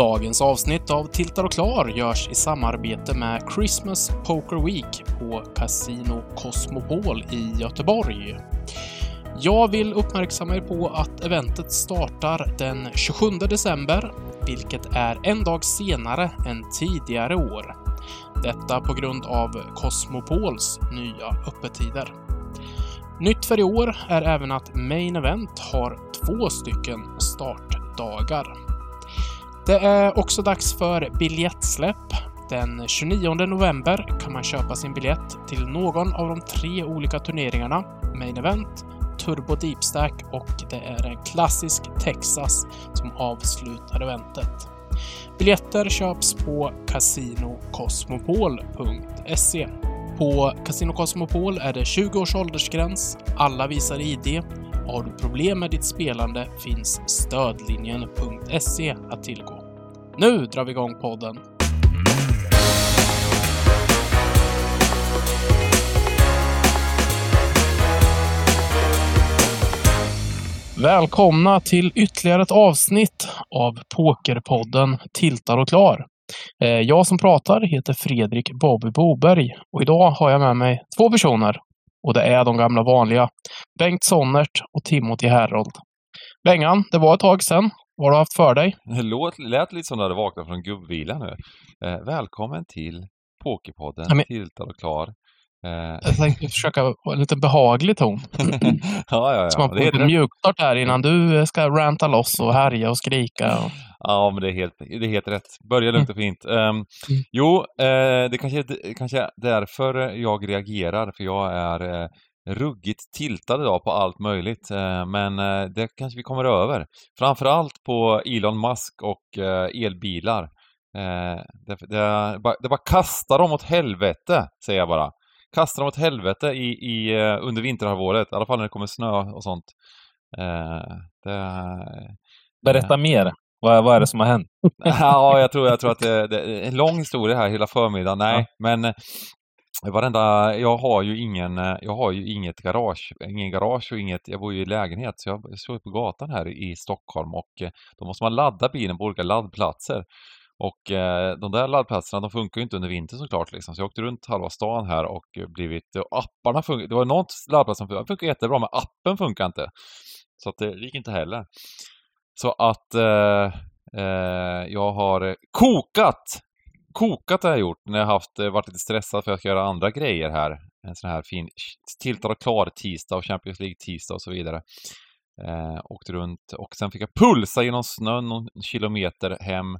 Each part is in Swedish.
Dagens avsnitt av Tiltar och Klar görs i samarbete med Christmas Poker Week på Casino Cosmopol i Göteborg. Jag vill uppmärksamma er på att eventet startar den 27 december, vilket är en dag senare än tidigare år. Detta på grund av Cosmopols nya öppettider. Nytt för i år är även att Main Event har två stycken startdagar. Det är också dags för biljettsläpp. Den 29 november kan man köpa sin biljett till någon av de tre olika turneringarna Main Event, Turbo Deep Stack och det är en klassisk Texas som avslutar eventet. Biljetter köps på casinocosmopol.se. På Casino Cosmopol är det 20 års åldersgräns, alla visar ID. Har du problem med ditt spelande finns stödlinjen.se att tillgå. Nu drar vi igång podden. Välkomna till ytterligare ett avsnitt av Pokerpodden Tiltar och Klar. Eh, jag som pratar heter Fredrik Bobby Boberg och idag har jag med mig två personer. Och det är de gamla vanliga. Bengt Sonnert och Timothy Herold. Bengan, det var ett tag sedan. Vad har du haft för dig? Det låt, lät lite som du hade vaknat från gubbvila nu. Eh, välkommen till Pokerpodden, Ja, men- Tiltar och Klar. Eh, Jag tänkte försöka vara en lite behaglig ton. ja, ja, Så ja. man Det får heter en det. mjukstart här innan du ska ranta loss och härja och skrika. Och... Ja, men det är helt, det är helt rätt. Börja lugnt och fint. Um, jo, eh, det kanske är kanske är därför jag reagerar, för jag är eh, ruggigt tiltad idag på allt möjligt. Eh, men eh, det kanske vi kommer över. Framförallt på Elon Musk och eh, elbilar. Eh, det, det, det bara kastar dem åt helvete, säger jag bara. Kastar dem åt helvete i, i, under vinterhalvåret, i alla fall när det kommer snö och sånt. Det, Berätta mer. Vad, vad är det som har hänt? ja, jag tror, jag tror att det, det är en lång historia här hela förmiddagen. Nej, men eh, varenda, jag har ju ingen, eh, jag har ju inget garage, ingen garage och inget, jag bor ju i lägenhet så jag står på gatan här i Stockholm och eh, då måste man ladda bilen på olika laddplatser. Och de där laddplatserna de funkar ju inte under vintern såklart liksom. Så jag åkte runt halva stan här och blivit, och apparna funkar, det var något laddplats som funkar, funkar jättebra men appen funkar inte. Så att det gick inte heller. Så att eh, eh, jag har kokat! Kokat har jag gjort när jag haft, eh, varit lite stressad för att jag ska göra andra grejer här. En sån här fin tiltad och klar tisdag och Champions League tisdag och så vidare. Eh, åkte runt och sen fick jag pulsa genom snön någon kilometer hem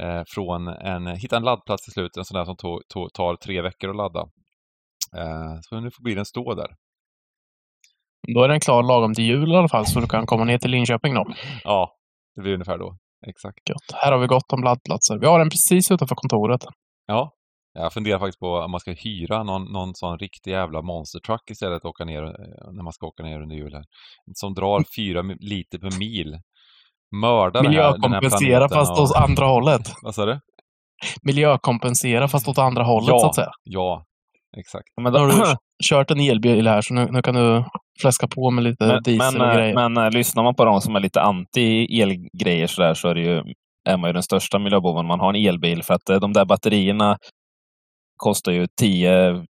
eh, från en, hitta en laddplats till slut, en sån där som tog, tog, tar tre veckor att ladda. Eh, så nu får bilen stå där. Då är den klar lagom till jul i alla fall, så du kan komma ner till Linköping då. Ja, det blir ungefär då. Exakt. Gött. Här har vi gott om laddplatser. Vi har den precis utanför kontoret. Ja, jag funderar faktiskt på om man ska hyra någon, någon sån riktig jävla monster truck istället och åka ner eh, när man ska åka ner under julen. Som drar fyra mi- liter per mil. Här Miljökompensera fast och- åt andra hållet. Vad sa du? Miljökompensera fast åt andra hållet Ja. så att säga. Ja, exakt. Men, Då har du kört en elbil här så nu, nu kan du fläska på med lite men, diesel men, och eh, grejer. men eh, lyssnar man på de som är lite anti-elgrejer sådär så är, det ju, är man ju den största miljöboven. Man har en elbil för att eh, de där batterierna kostar ju 10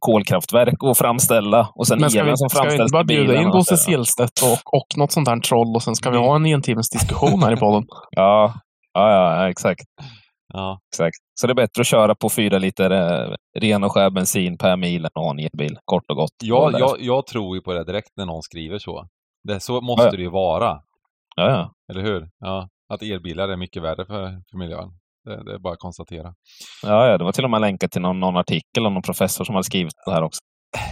kolkraftverk att framställa och sen Men ska vi, elen som ska vi inte bara bjuda in Bosse så- Selstedt och, och något sånt här troll och sen ska vi ha en en timmes diskussion här i podden. Ja, ja, ja, exakt. Ja, exakt. Så det är bättre att köra på fyra liter eh, ren och skär bensin per mil än att ha en elbil. Kort och gott. där- jag, jag tror ju på det direkt när någon skriver så. Det, så måste Ja. det ju vara. ja, ja. Eller hur? Ja, att elbilar är mycket värre för, för miljön. Det, det är bara att konstatera. Ja, ja, det var till och med länkat till någon, någon artikel av någon professor som hade skrivit det här också.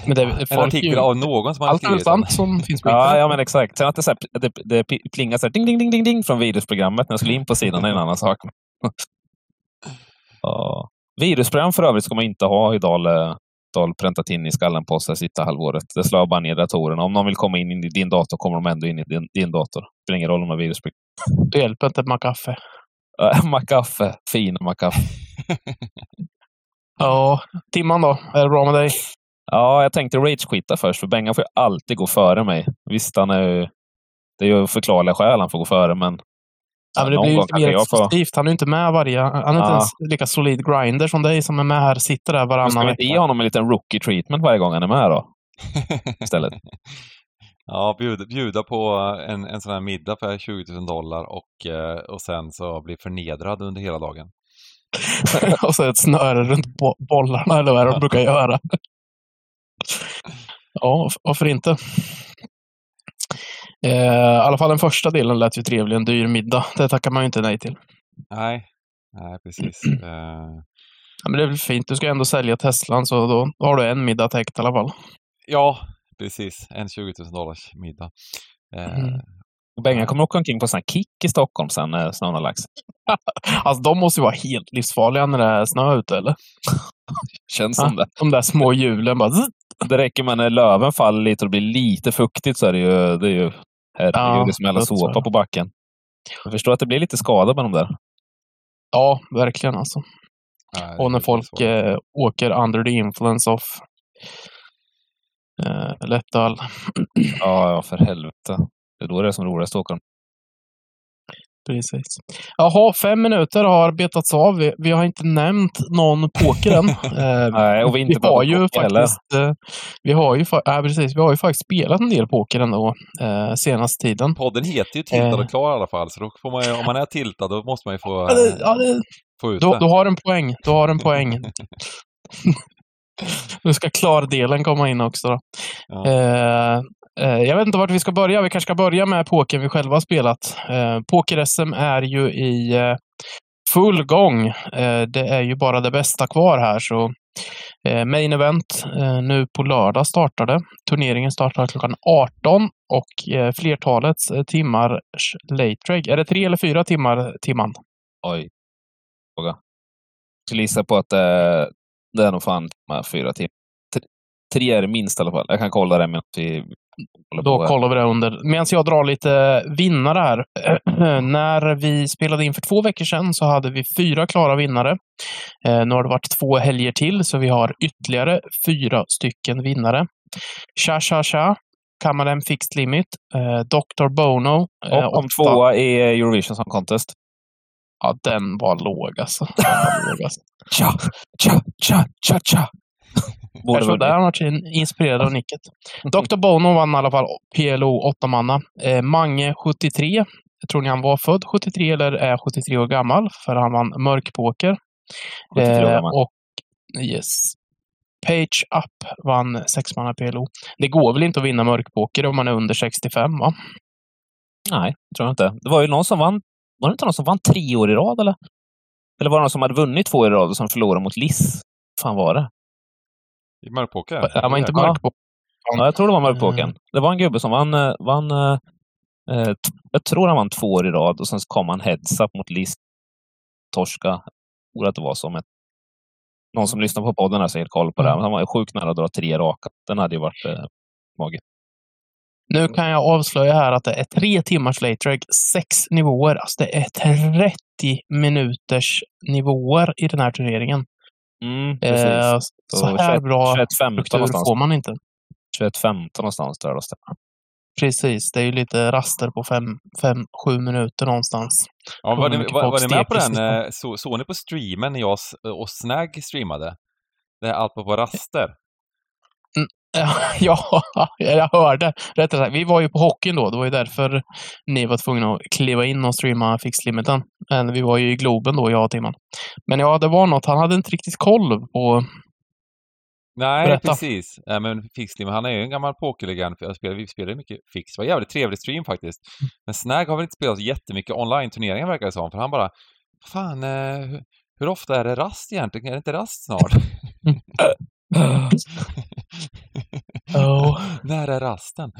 Men det, En folk artikel ju, av någon som hade allt är skrivit sant som finns på Ja, internet. ja men exakt. Sen att det, så här, det, det plingar så här, ding, ding, ding, ding, ding från virusprogrammet när jag skulle in på sidan är en annan sak. Ja. Virusprogram för övrigt ska man inte ha i Dal, eh, präntat in i skallen på sig sista halvåret. Det slår bara ner datorerna. Om någon vill komma in i din dator kommer de ändå in i din, din dator. Det spelar ingen roll om det är virusprogram. Det hjälper inte. Äh, Macaffe. Fina Macaffe. Ja, Timman då? Är det bra med dig? Ja, jag tänkte rage-quitta först, för Bengan får ju alltid gå före mig. Visst, han är ju... Det är ju förklarliga skäl han får gå före, men Ja, men det blir ju lite mer exklusivt. Han är ju inte med varje... Han är inte ens lika solid grinder som dig som är med här. Sitter där Men ska varannan vi inte ge vecka. honom en liten rookie treatment varje gång han är med då? Istället. Ja, bjuda, bjuda på en, en sån här middag för 20 000 dollar och, eh, och sen så bli förnedrad under hela dagen. och så ett snöre runt bo- bollarna eller vad de brukar göra. ja, varför inte? Eh, I alla fall den första delen lät ju trevlig. En dyr middag. Det tackar man ju inte nej till. Nej, nej precis. Ja, men det är väl fint. Du ska ändå sälja Teslan, så då, då har du en middag täckt i alla fall. ja, precis. En 20 000 dollars middag. Eh, Mm. Och Bengan kommer åka omkring på sån här kick i Stockholm sen när snön har lagt. Alltså, de måste ju vara helt livsfarliga när det är snö ute, eller? Känns som det. De där små hjulen bara... Det räcker med när löven faller lite och det blir lite fuktigt så är det ju, det är ju herregud, Ja, det smäller det tror såpa på backen. Jag förstår att det blir lite skada med de där. Ja, verkligen alltså. nej, Och när är folk eh, åker under the influence of eh, lättöl. Ja, ja, för helvete. Det är då det är som roligast att åka. Precis. Jaha, fem minuter har betats av. Vi, vi har inte nämnt någon poker än. Eh, Nej, och vi, vi inte har pratat ju poker faktiskt, eh, vi har ju, ja, precis, vi har ju faktiskt spelat en del poker ändå eh, senaste tiden. Podden heter ju Tiltad Eh. och klar i alla fall, så då får man ju, om man är tiltad då måste man ju få, Ja, det, eh, få ut du, det. du har en poäng. Du har en poäng. nu ska klardelen komma in också. Då. Ja. Eh, jag vet inte vart vi ska börja. Vi kanske ska börja med pokern vi själva har spelat. Eh, Poker-SM är ju i eh, full gång. Det är ju bara det bästa kvar här. Så Main event nu på lördag startade. Turneringen startar klockan 18 och flertalets timmar late drag. Är det tre eller fyra timmar timman? Oj. Fråga. Jag skulle gissa på att det, det är nog fan fyra timmar. Tre- Tre är det minst i alla fall. Jag kan kolla det medan vi då kollar vi det under. Medan jag drar lite vinnare här. När vi spelade in för två veckor sedan så hade vi fyra klara vinnare. Eh, nu har det varit två helger till, så vi har ytterligare fyra stycken vinnare. Cha Cha Cha, Kamalen Fixed Limit, eh, Dr. Bono. eh, Och om åtta- tvåa är Eurovision Song Contest. Ja, den var låg alltså. Den var låg, alltså. Cha, Borde Kanske där han var in- inspirerad av nicket. Dr. Bono vann i alla fall PLO 8 manna. Eh, Mange 73. Tror ni han var född 73 eller är 73 år gammal? För han vann mörkpoker. 73 år Eh, och yes. Page Up vann 6 manna PLO. Det går väl inte att vinna mörkpoker om man är under 65 va? Nej, det tror jag inte. Det var ju någon som vann. Var det inte någon som vann tre år i rad eller? Eller var det någon som hade vunnit två år i rad och som förlorade mot Liss? fan var det? I mörkpoker? Han var inte Ja. mörkpoker. Ja, jag tror det var mörkpåken. Mm. Det var en gubbe som vann, eh, vann eh, eh, jag tror han vann två år i rad och sen kom han heads up mot List. Torska. Jag tror att det var som ett... Någon som lyssnar på podden har säkert koll på det. Mm. Han var ju sjukt nära att dra tre raka. Den hade ju varit eh, magigt. Nu kan jag avslöja här att det är tre timmars late sex nivåer. Alltså det är 30 minuters nivåer i den här turneringen. Mm, precis. Eh, så här 21, bra 21, 15 struktur någonstans. får man inte. 21, 15 någonstans där det. Precis, det är ju lite raster på fem, fem sju minuter någonstans. Ja, var, ni, var, var ni med på den? eh, Så, såg ni på streamen när jag s- och Snag streamade? Det här allt på på raster. Ja, jag hörde. Rättare sagt, vi var ju på hockeyn då. Det var ju därför ni var tvungna att kliva in och streama fixlimiten. Men vi var ju i Globen då, jag och Timman. Men ja, det var något. Han hade inte riktigt koll på... Nej, Berätta. precis. Äh, men Fixlim, han är ju en gammal pokerlegend. Vi spelar ju mycket Fix. Det var en jävligt trevlig stream faktiskt. Men Snag har väl inte spelat så jättemycket online-turneringar verkar det som. För han bara, fan, eh, hur, hur ofta är det rast egentligen? Är det inte rast snart? Oh. När är rasten?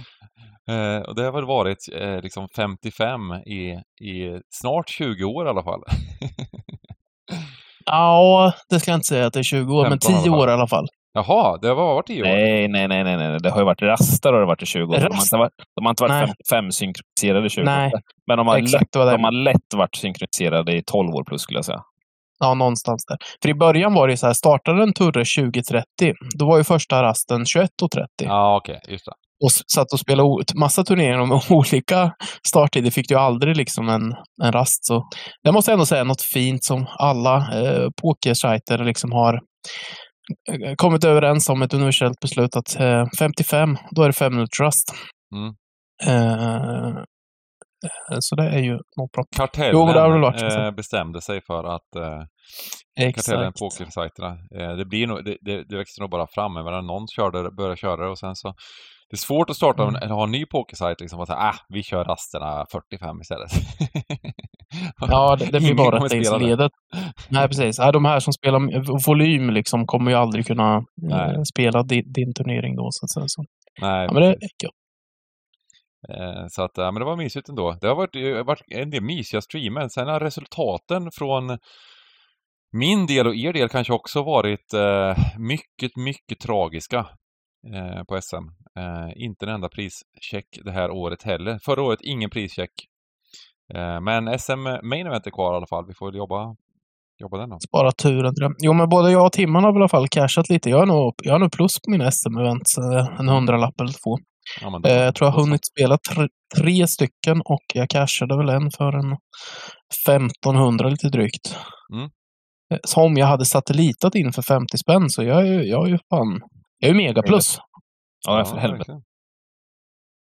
Eh, och det har väl varit eh, liksom 55 i, i snart 20 år i alla fall. Ja, det ska jag inte säga att det är 20 år, men 15 i alla 10 fall. år i alla fall. Jaha, det har varit 10 år? Nej, nej, nej, nej, nej. Det har ju varit raster har det varit i 20 år. De har Rast? inte varit, de har inte varit. 55 synkroniserade i 20 Nej, år. Men de har, lätt, Exakt de har lätt varit synkroniserade i 12 år plus skulle jag säga. Ja, någonstans där. För i början var det så här, startade en Turre 2030, då var ju första rasten 21.30. Ja, okej, just det. och satt och spelade massa turneringar med olika starttider. Fick du ju aldrig liksom en, en rast. Så det måste jag ändå säga något fint som alla eh, pokersajter liksom har eh, kommit överens om ett universellt beslut att eh, 55, då är det fem minuters rast. Mm. Eh, så det är ju något bra. Kartellen Jo, men det har varit eh, bestämde sig för att eh, kartellen pokersajterna. Eh, det, blir nog, det, det, det växer nog bara fram. Menar, någon körde, började köra det och sen så det är svårt att starta en, Mm. eller ha en ny pokersajt liksom och säga ah, vi kör rasterna 45 istället. Ja, det, det blir bara kommer spela det. rättighetsledet. Nej, precis. De här som spelar volym liksom kommer ju aldrig kunna eh, Nej. spela din, din turnering då, så. Så. Nej, Ja, men det är gött. Eh, Så att, ja, men det var mysigt ändå. Det har varit, eh, varit en del mysiga streamer. Sen har resultaten från min del och er del kanske också varit eh, mycket, mycket tragiska eh, på SM. Eh, inte en enda prischeck det här året heller. Förra året ingen prischeck. Eh, men SM Main Event är kvar i alla fall. Vi får väl jobba, jobba den då. Spara turen till det. Jo, men både jag och Timman har väl i alla fall cashat lite. Jag har nog, jag nog plus på mina SM-event, eh, En hundralapp eller två. Ja, Eh, Jag tror jag har hunnit spela tre, tre stycken och jag cashade väl en för en 1500 lite drygt. Mm. Eh, Som jag hade satellitat in för 50 spänn, så jag är ju, jag är ju fan... Jag är ju mega plus. Ja, för helvete.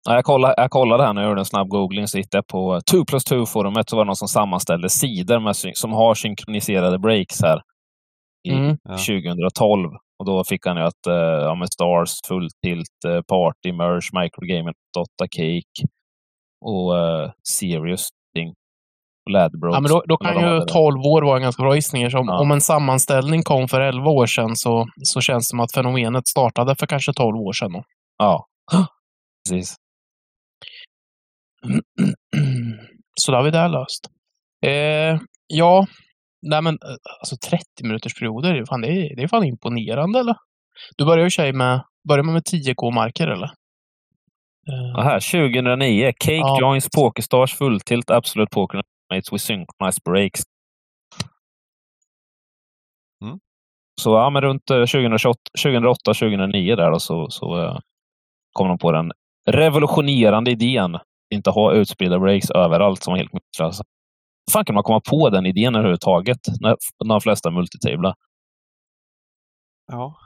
Ja, jag, kollade, jag kollade här när jag gjorde en snabb googling, så hittade jag på 2 plus 2-forumet så var det någon som sammanställde sidor med, som har synkroniserade breaks här i Mm. Ja. 2012. Och då fick han ju att eh, ja, med Stars, Full Tilt, eh, Party, Merge, Microgame, Dotta Cake och eh, Serious Thing. Och Ladbrokes. Ja, men då, då kan de ju hade där. 12 år vara en ganska bra gissning. Om, Ja. om en sammanställning kom för 11 år sedan så, så känns det som att fenomenet startade för kanske 12 år sedan. då. Ja, precis. Så då har vi det löst. Eh, ja, nej men eh, alltså 30 minuters perioder, det är fan, det är, det är fan imponerande eller? Du börjar ju sig med, börjar man med 10k-marker eller? Eh, Och här 2009, Cake Ja. joins Pokerstars Full Tilt Absolute Poker Mates with Synchronized Breaks. Mm. Så ja, men runt 2008-2009 där då, så, så eh, kom de på den revolutionerande idén inte ha utspridda breaks överallt som var helt meningslösa. Fan kan man komma på den idén överhuvudtaget när, när de flesta multitablar? Ja.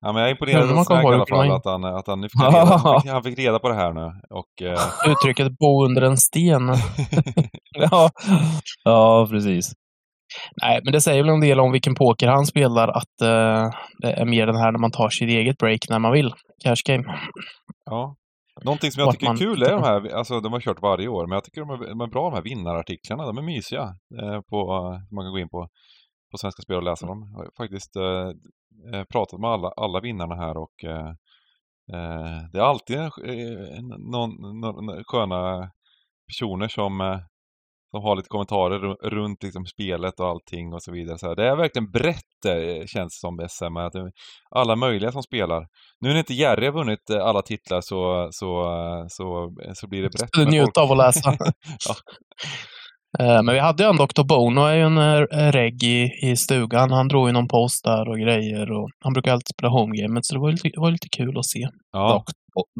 Ja, men jag är imponerad av Snag i alla fall, att han, att han, fick reda, han, fick, han fick reda på det här nu. Och, eh, Uttrycket bo under en sten. ja. ja, precis. Nej, men det säger väl en del om vilken poker han spelar, att eh, det är mer den här när man tar sitt eget break när man vill. Cash game. ja. Någonting som jag tycker är man- kul är de här, alltså de har kört varje år, men jag tycker de är, de är bra de här vinnarartiklarna. De är mysiga. Eh, på, man kan gå in på, på Svenska Spel och läsa dem. Jag har faktiskt eh, eh, pratat med alla, alla vinnarna här och eh, eh, det är alltid eh, någon, någon, sköna personer som, eh, som har lite kommentarer ru- runt liksom spelet och allting och så vidare. Så här, det är verkligen brett eh, känns som SM. Att alla möjliga som spelar. Nu när inte Jerry har vunnit eh, alla titlar så, så, eh, så, så blir det brett. Men Njut av att läsa. Ja. Men vi hade ju en Dr. Bono, är ju en regg i, i stugan. Han drog ju någon post där och grejer. Och han brukar alltid spela homegamet, så det var ju lite, var lite kul att se ja.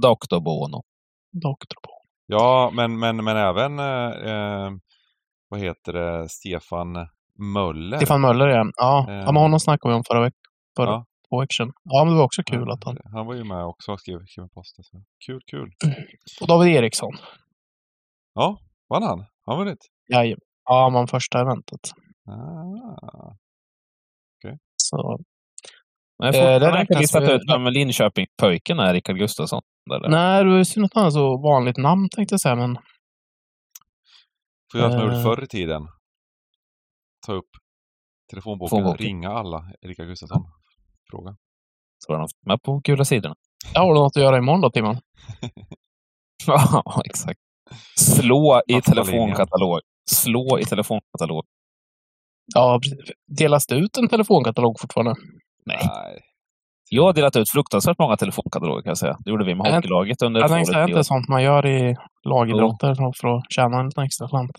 Dr. Bono. Dr. Bono. Ja, men, men, men även, eh, vad heter det, Stefan Möller. Stefan Möller igen. Ja, Eh. ja men honom snackade vi om förra veckan. Förra Ja. sedan. Ja, men det var också kul Ja, att han... Han var ju med också och skrev, skrev en post. Så. Kul, kul. Och David Eriksson. Ja, vann han? Har han vunnit? Ja, ja man första eventet. Ah. Så, Men jag Eh, det räknas listat för- ut vem Linköping-pojken är, Rickard Gustafsson. Där. nej, det är synd att han har så vanligt namn tänkte jag säga, men Får göra som jag gjorde förr i tiden. Ta upp telefonboken ringa alla. Erika Gustafsson. Fråga. Så har de med på gula sidorna. jag har du något att göra imorgon då, Timman? Ja, exakt. Slå i telefonkatalog. Slå i telefonkatalog. Ja, delas det ut en telefonkatalog fortfarande? Nej. Nej. Jag har delat ut fruktansvärt många telefonkataloger kan jag säga. Det gjorde vi med Jag- hockeylaget under Jag två tänkte säga inte sånt man gör i lagidrotter för att tjäna en liten extra slant.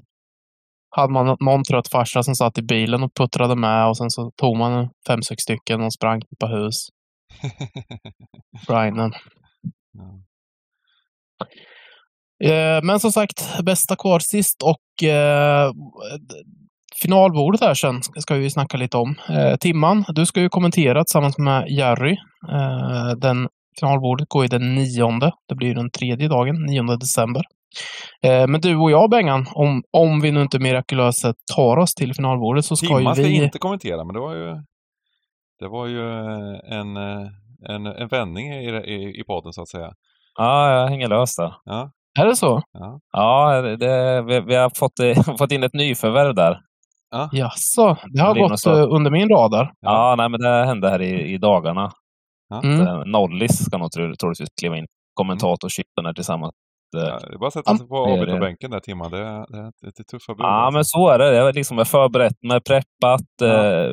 Hade man någon trött farsa som satt i bilen och puttrade med och sen så tog man fem, sex stycken och sprang på hus. Brinen. Ja. Eh, Men som sagt, bästa kvar sist och eh, finalbordet här sen ska vi snacka lite om. Eh, Timman, du ska ju kommentera tillsammans med Jerry. Eh, den finalbordet går ju den nionde. Det blir den tredje dagen, 9 december. Eh, men du och jag, Bengan, om, om vi nu inte mirakulöst tar oss till finalbordet så ska Timman ju ska vi... inte kommentera, men det var ju, det var ju en, eh, en, en vändning i, i, i podden så att säga. Ja, jag hänger lös där. Ja, Är det så? ja. Ja, det, vi, vi har fått, eh, fått in ett nyförvärv där. Jaså, det har Linus gått sa. eh, under min radar. Ja, nej, men det hände här i, i dagarna. Mm. Eh, Nollis ska nog tro- troligtvis kliva in. Kommentatorskiften här tillsammans. Eh, Ja, det är bara att sätta sig på det det. avbytarbänken där Timman. Det, är- det, är- det är tuffa bud. Ja, alltså. men så är det. Jag har liksom förberett mig, preppat, Ja. eh,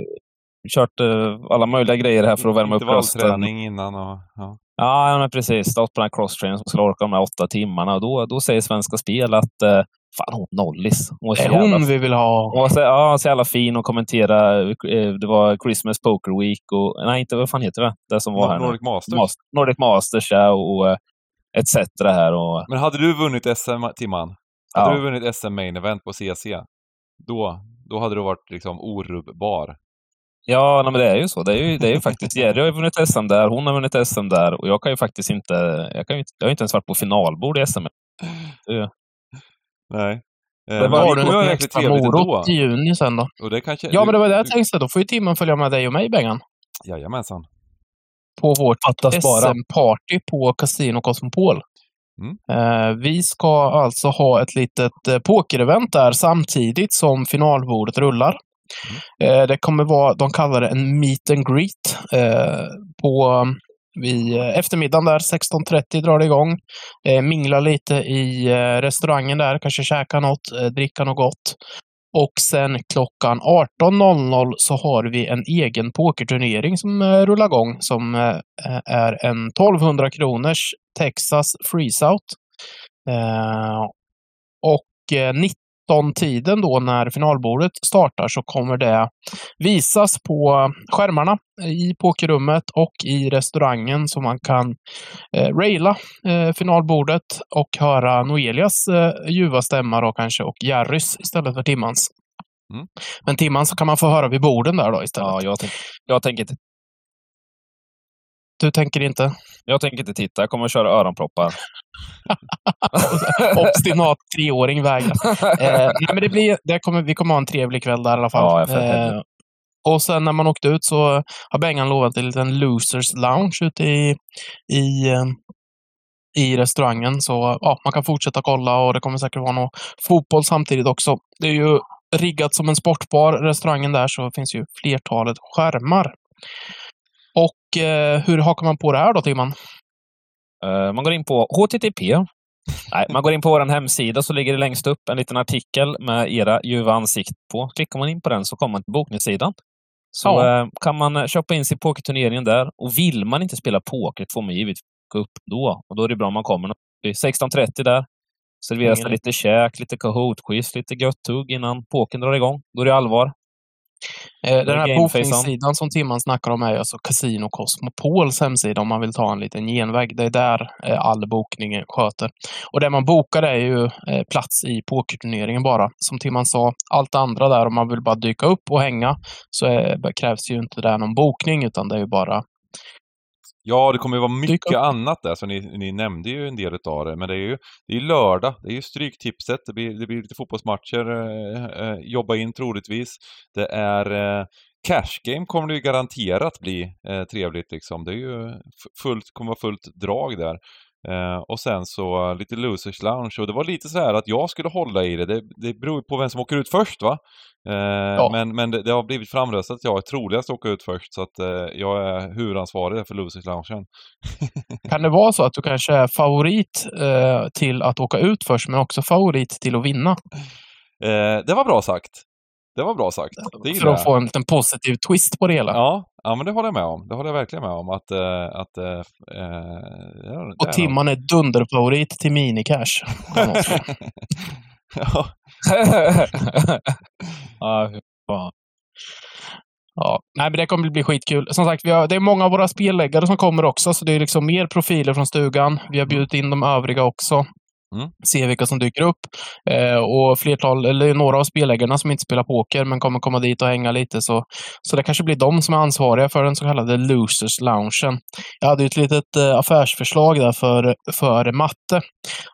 kört eh, alla möjliga grejer här för att värma upp rösten. Intervallträning innan och... Ja. Ja, ja, men precis. Stått på den här crosstrainen som skulle orka de här åtta timmarna. Och då, då säger Svenska Spel att eh, fan, hon Nollis. Hon Det så är hon jävla, vi vill ha. hon var så, ja, så jävla fin och kommentera. eh, Det var Christmas Poker Week och... Nej, inte vad fan heter det? Det som var här nu. Nordic Masters. Mas- Nordic Masters, ja, och eh, etc. här. Och, Men hade du vunnit SM, Timman? Hade ja. du vunnit SM Main Event på CC? Då, då hade du varit liksom orubbbar. Ja, nej, men det är ju så. Det är ju, det är ju faktiskt... Jerry har ju vunnit SM där, hon har vunnit SM där och jag kan ju faktiskt inte... Jag, kan ju, jag har ju inte ens varit på finalbord i SM. Nej. Det Eh, var- Har du jäkligt extra morot i juni sen då? Och det kanske, Ja, du- men det var det jag tänkte. Då får ju Timman följa med dig och mig, Bengan. Jajamensan. På vårt. SM-party på Casino Cosmopol. Mm. Eh, vi ska alltså ha ett litet eh, pokerevent där samtidigt som finalbordet rullar. Mm. Eh, det kommer vara, de kallar det en meet and greet. På vi, eh, eftermiddagen där, 16.30 drar det igång. Eh, mingla lite i eh, restaurangen där, kanske käka något, eh, dricka något gott. Och sen klockan 18.00 så har vi en egen pokerturnering som rullar igång som är en 1200 kronors Texas Freezeout. Och 16-tiden då när finalbordet startar så kommer det visas på skärmarna i pokerrummet och i restaurangen så man kan eh, raila eh, finalbordet och höra Noelias eh, ljuva stämma då kanske och Jerrys istället för Timmans. Mm. Men Timmans så kan man få höra vid borden där då istället. Ja, jag, tänk, jag tänker inte. Du tänker inte? Jag tänker inte titta. Jag kommer att köra öronproppar. Obstinat treåring vägrar. Eh, nej, men det blir, det kommer, vi kommer ha en trevlig kväll där i alla fall. Ja, eh, och sen när man åkte ut så har Bengan lovat en liten Losers Lounge ute i, i, eh, i restaurangen. Så ja, man kan fortsätta kolla och det kommer säkert vara någon fotboll samtidigt också. Det är ju riggat som en sportbar, restaurangen där, så finns ju flertalet skärmar. Och eh, hur hakar man på det här då, Timman? Eh, man går in på HTTP. Nej, man går in på vår hemsida så ligger det längst upp en liten artikel med era ljuva ansikten på. Klickar man in på den så kommer man till bokningssidan. Så Ja. eh, kan man eh, köpa in sig i pokerturneringen där. Och vill man inte spela poker får man givetvis gå upp då. Och då är det bra om man kommer vid 16.30 där. Serveras det Ingen- lite käk, lite Kahoot-quiz, lite gött-tugg innan pokern drar igång. Då är det allvar. Eh, Den här bokningssidan som Timman snackar om är alltså Casino Cosmopols hemsida om man vill ta en liten genväg. Det är där eh, all bokning sköter. Och det man bokar är ju eh, plats i pokerturneringen bara. Som Timman sa, allt andra där om man vill bara dyka upp och hänga så krävs ju inte det någon bokning utan det är ju bara Ja, det kommer ju vara mycket upp. annat där, så ni, ni nämnde ju en del utav det. Men det är ju det är lördag, det är ju Stryktipset, det blir, det blir lite fotbollsmatcher, eh, eh, jobba in troligtvis. Det är eh, Cash Game kommer det ju garanterat bli eh, trevligt liksom. Det är ju fullt, kommer vara fullt drag där. Eh, och sen så lite Losers Lounge och det var lite så här att jag skulle hålla i det. Det, det beror på vem som åker ut först va. Eh, Men, men det, det har blivit framröstat att jag är troligast åka ut först så att eh, jag är huvudansvarig för Losers Loungen. Kan det vara så att du kanske är favorit eh, till att åka ut först men också favorit till att vinna? Eh, det var bra sagt. Det var bra sagt. Det För att få en liten positiv twist på det hela. Ja, ja, men det håller jag med om. Det håller jag verkligen med om. Att, eh, att, är- det Och är Timman är dunderfavorit till jag. ja, ja, fan. Ja, nej, men det kommer bli skitkul. Som sagt, vi har, det är många av våra spelläggare som kommer också, så det är liksom mer profiler från stugan. Vi har bjudit in de övriga också. Mm. Se vilka som dyker upp. Eh, och flertal, eller några av spelägarna som inte spelar poker, men kommer komma dit och hänga lite. Så, så det kanske blir de som är ansvariga för den så kallade Losers Loungen. Jag hade ju ett litet eh, affärsförslag där för, för Matte.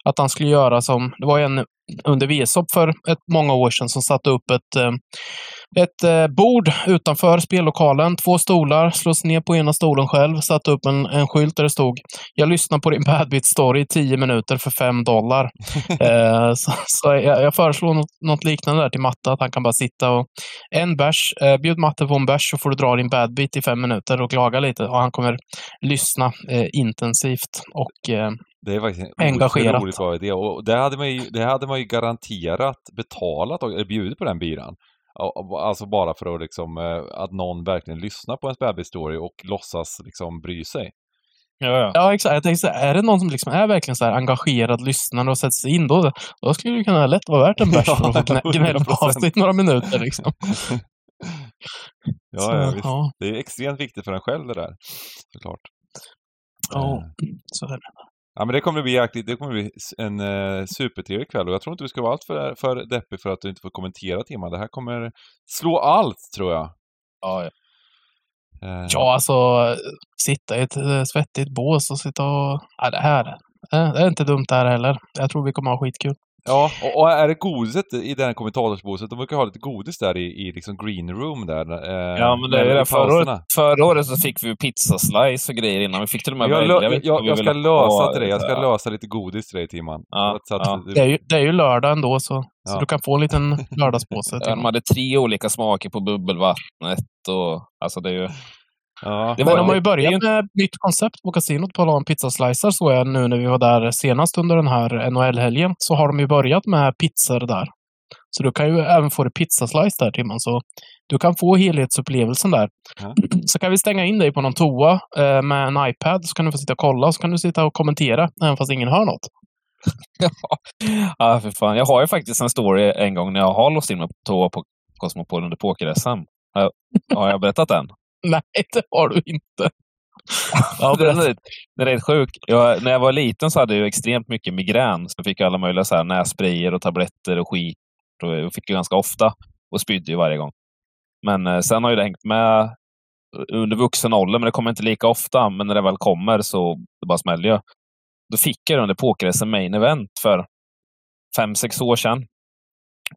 Att han skulle göra som, det var en under VSOP för ett, många år sedan som satte upp ett, eh, ett eh, bord utanför spellokalen. Två stolar, slås ner på ena stolen själv, satte upp en, en skylt där det stod “Jag lyssnar på din Badbit story i tio minuter för fem dollar”. eh, så så jag, jag föreslår något, något liknande där till Matte, att han kan bara sitta och en bärs, eh, bjud Matte på en bärs så får du dra din Badbit i fem minuter och klaga lite och han kommer lyssna eh, intensivt och eh, Det är faktiskt en Engagerat. otroligt bra idé. Och det hade man ju, det hade man ju garanterat betalat och eller bjudit på den biran. Alltså bara för att liksom, eh, att någon verkligen lyssnar på ens bebisstory och låtsas liksom bry sig. Ja, ja. Ja, exakt. Jag tänkte så här, är det någon som liksom är verkligen så här engagerad lyssnare och sätter sig in, då, då skulle det kunna lätt vara värt en bärs för att få gnä- gnälla av sig i några minuter. Liksom. Ja, Så, ja, visst. ja, Det är extremt viktigt för en själv det där. Såklart. ja, Eh, så är det. Ja men det kommer bli jäkligt, det kommer bli en uh, supertrevlig kväll och jag tror inte du ska vara allt för, för deppig för att du inte får kommentera Timman. Det här kommer slå allt tror jag. Ja, ja. Eh, Ja, alltså sitta i ett eh, svettigt bås och sitta och... Ja, det här eh, det är inte dumt det här heller. Jag tror vi kommer ha skitkul. Ja, och, och är det godiset i den kommentatorsbåset? De brukar ha lite godis där i, i liksom green room där. Eh, Ja, men det det. Förra året, förra året så fick vi ju pizzaslice och grejer innan. Vi fick till och med Jag, vilka jag, vi jag ska lösa till dig, jag ska Ja. lösa lite godis till dig Timman. Ja, Så att, ja. Det är ju, det är ju lördag ändå, så, så Ja. du kan få en liten lördagspåse. till De hade tre olika smaker på bubbelvattnet och alltså det är ju... ja. Det Men de har ju börjat med ett nytt koncept på kasinot på en pizzaslicer såg jag nu när vi var där senast under den här NHL-helgen. Så har de ju börjat med pizzor där. Så du kan ju även få det pizzaslice där Timman. Så du kan få helhetsupplevelsen där. Ja. Så kan vi stänga in dig på någon toa eh, med en iPad så kan du få sitta och kolla och så kan du sitta och kommentera även fast ingen hör något. Ja, för fan. Jag har ju faktiskt en story en gång när jag har låst in mig på toa på Cosmopol under poker-SM. Har jag berättat den? Nej, det har du inte. Ja, den, är, den är rätt sjuk. Jag, när jag var liten så hade jag extremt mycket migrän. Så jag fick alla möjliga så här nässprayer och tabletter och skit. Och jag fick det ganska ofta och spydde ju varje gång. Men eh, sen har ju det hängt med under vuxen ålder, men det kommer inte lika ofta. Men när det väl kommer så det bara smäller jag. Då fick jag det under poker main event för fem, sex år sedan.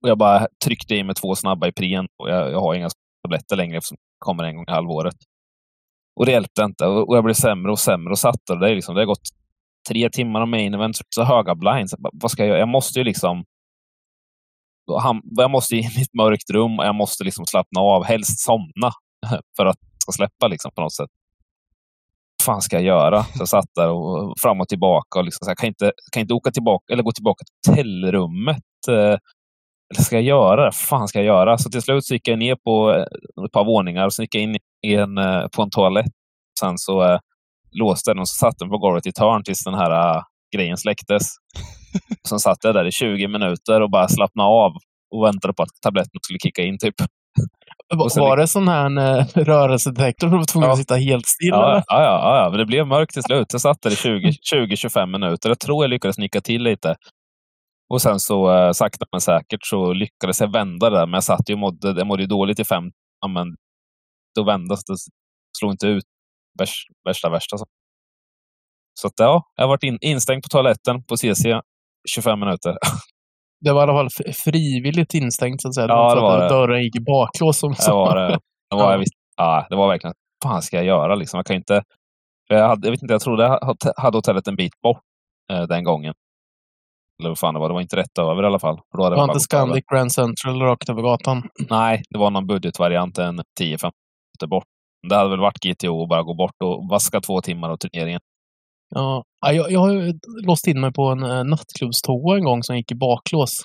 Och jag bara tryckte i mig två snabba i prien och jag, jag har inga tabletter längre eftersom kommer en gång i halvåret. Och det hjälpte inte. Och jag blev sämre och sämre och satt där. Det, är liksom, det har gått tre timmar av main event, så höga blinds. Vad ska jag göra? Jag måste ju liksom... Jag måste in i ett mörkt rum och jag måste liksom slappna av, helst somna för att det ska släppa liksom på något sätt. Vad fan ska jag göra? Så jag satt där och fram och tillbaka och liksom, så jag kan inte, kan inte åka tillbaka eller gå tillbaka till hotellrummet. Eh, eller ska jag göra? Vad fan ska jag göra? Så till slut så gick jag ner på eh, ett par våningar och så gick jag in i en, eh, på en toalett. Sen så eh, låste jag den och så satte den på golvet i ett hörn tills den här eh, grejen släcktes. Sen satt jag där i 20 minuter och bara slappnade av och väntade på att tabletten skulle kicka in. typ. Sen- Var det sån här eh, rörelsedetektor du var tvungen Ja. att sitta helt still? Ja, ja, ja, ja, men det blev mörkt till slut. Jag satt där i 20 20-25 minuter. Jag tror jag lyckades nicka till lite. Och sen så eh, sakta men säkert så lyckades jag vända det där. Men jag satt ju och mådde, jag mådde ju dåligt i fem. Men då vände det. Slog inte ut värst, värsta värsta. Så, att, ja, jag har varit in, instängd på toaletten på CC 25 minuter. Det var i alla fall frivilligt instängt så att säga. Ja, det var det. Dörren gick i baklås. Som, Det var, det. det var, Ja. jag visste, ja, det var verkligen, vad fan ska jag göra liksom? Jag kan inte... Jag, hade, jag vet inte, jag trodde jag hade hotellet en bit bort eh, den gången. Eller vad fan det var, det var inte rätt över i alla fall. För då hade det var inte. Scandic Grand Central rakt över gatan. Nej, det var någon budgetvariant, en 10-15 minuter bort. Det hade väl varit GTO att bara gå bort och vaska två timmar av turneringen. Ja. Ja, jag, jag har låst in mig på en eh, nattklubbstoa en gång som gick i baklås.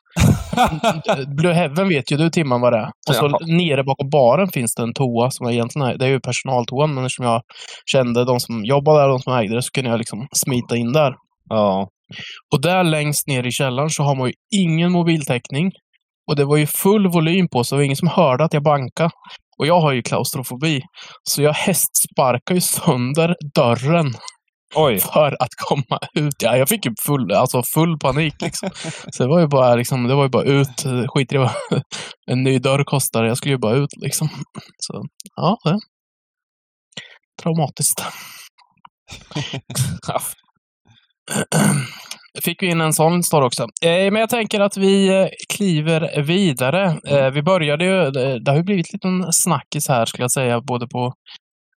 Blue Heaven vet ju du Timman vad det är. Och så Jaha. nere bakom baren finns det en toa som är egentligen är, det är ju personaltoan, men eftersom jag kände de som jobbade där, de som ägde det, så kunde jag liksom smita in där. Ja, Och där längst ner i källaren så har man ju ingen mobiltäckning. Och det var ju full volym på, så det var ingen som hörde att jag bankade. Och jag har ju klaustrofobi. Så jag hästsparkar ju sönder dörren Oj. för att komma ut. Ja, jag fick ju full, alltså full panik. Liksom. Så det var ju bara, liksom, det var ju bara ut. Skit i vad en ny dörr kostar. Jag skulle ju bara ut. Liksom. Så ja, det. Traumatiskt. Fick vi in en sån story också. Eh, men jag tänker att vi eh, kliver vidare. Eh, vi började ju, det det har ju blivit lite en snackis här skulle jag säga, både på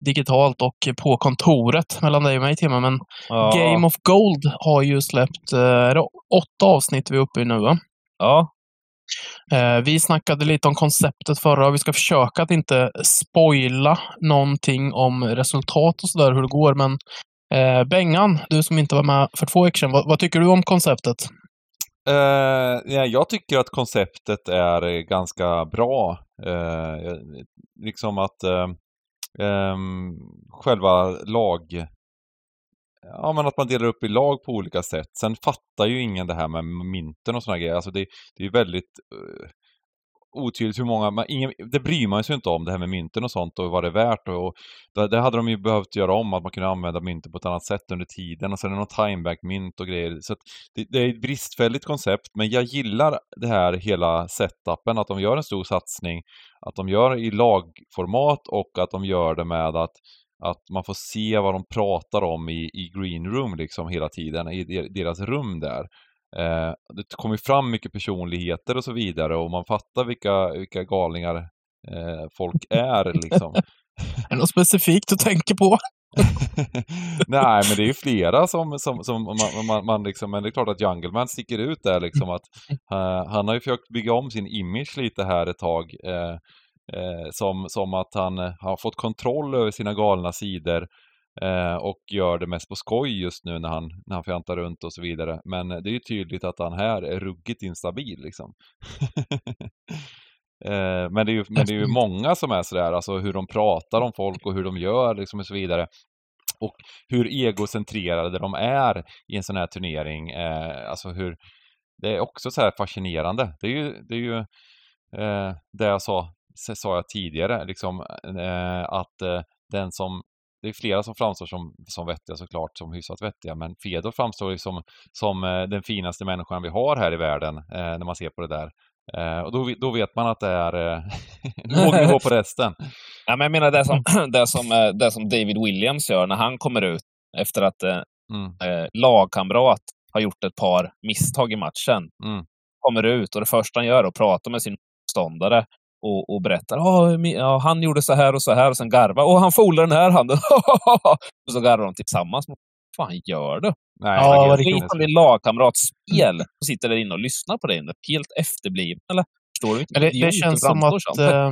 digitalt och på kontoret mellan dig och mig, Tim. Men Ja. Game of Gold har ju släppt eh, åtta avsnitt vi är uppe i nu. Va? Ja. Eh, vi snackade lite om konceptet förra. Vi ska försöka att inte spoila någonting om resultat och sådär, hur det går. Men eh, Bengan, du som inte var med för två veckor sedan, vad, vad tycker du om konceptet? Eh, ja, jag tycker att konceptet är ganska bra. Eh, liksom att eh, ehm, själva lag... Ja, men att man delar upp i lag på olika sätt. Sen fattar ju ingen det här med mynten och sådana grejer. Alltså det, det är väldigt uh, otydligt hur många... Man, ingen, det bryr man sig inte om, det här med mynten och sånt och vad det är värt. Och, och det, det hade de ju behövt göra om, att man kunde använda mynten på ett annat sätt under tiden. Och sen är det något timeback-mynt och grejer. Så att det, det är ett bristfälligt koncept, men jag gillar det här hela setupen, att de gör en stor satsning, att de gör i lagformat och att de gör det med att, att man får se vad de pratar om i, i green room liksom hela tiden, i deras rum där. Eh, det kommer fram mycket personligheter och så vidare och man fattar vilka, vilka galningar eh, folk är liksom. Är det något specifikt du tänker på? Nej, men det är ju flera som, som, som man, man, man liksom, men det är klart att Jungleman sticker ut där liksom att eh, han har ju försökt bygga om sin image lite här ett tag. eh, eh, som, som att han har fått kontroll över sina galna sidor eh, och gör det mest på skoj just nu när han, när han fjantar runt och så vidare. Men eh, det är ju tydligt att han här är ruggigt instabil liksom. Eh, men, det är ju, men det är ju många som är sådär, alltså hur de pratar om folk och hur de gör liksom och så vidare. Och hur egocentrerade de är i en sån här turnering. Eh, alltså hur, det är också så här fascinerande. Det är ju, det är ju eh, det jag sa, sa jag tidigare, liksom att den som det är flera som framstår som, som vettiga såklart, som hyfsat vettiga, men Fedor framstår ju som, som eh, den finaste människan vi har här i världen eh, när man ser på det där. Eh, och då, då vet man att det är eh, låg nivå på resten. Ja, men jag menar det som, det, som, eh, det som David Williams gör när han kommer ut efter att eh, Mm, eh, lagkamrat har gjort ett par misstag i matchen. Mm. Kommer ut och det första han gör är att prata med sin motståndare och, och berättar "Ja, mi- ja, han gjorde så här och så här och sen garva. Och han folade den här handen. och så garvar de tillsammans. Vad fan gör du? nej, Ja, det är vad helt riktigt. Skit sinnessjukt. om din lagkamrats spel och sitter där inne och lyssnar på dig. Helt efterbliven. Eller förstår du? Det, det känns som att eh,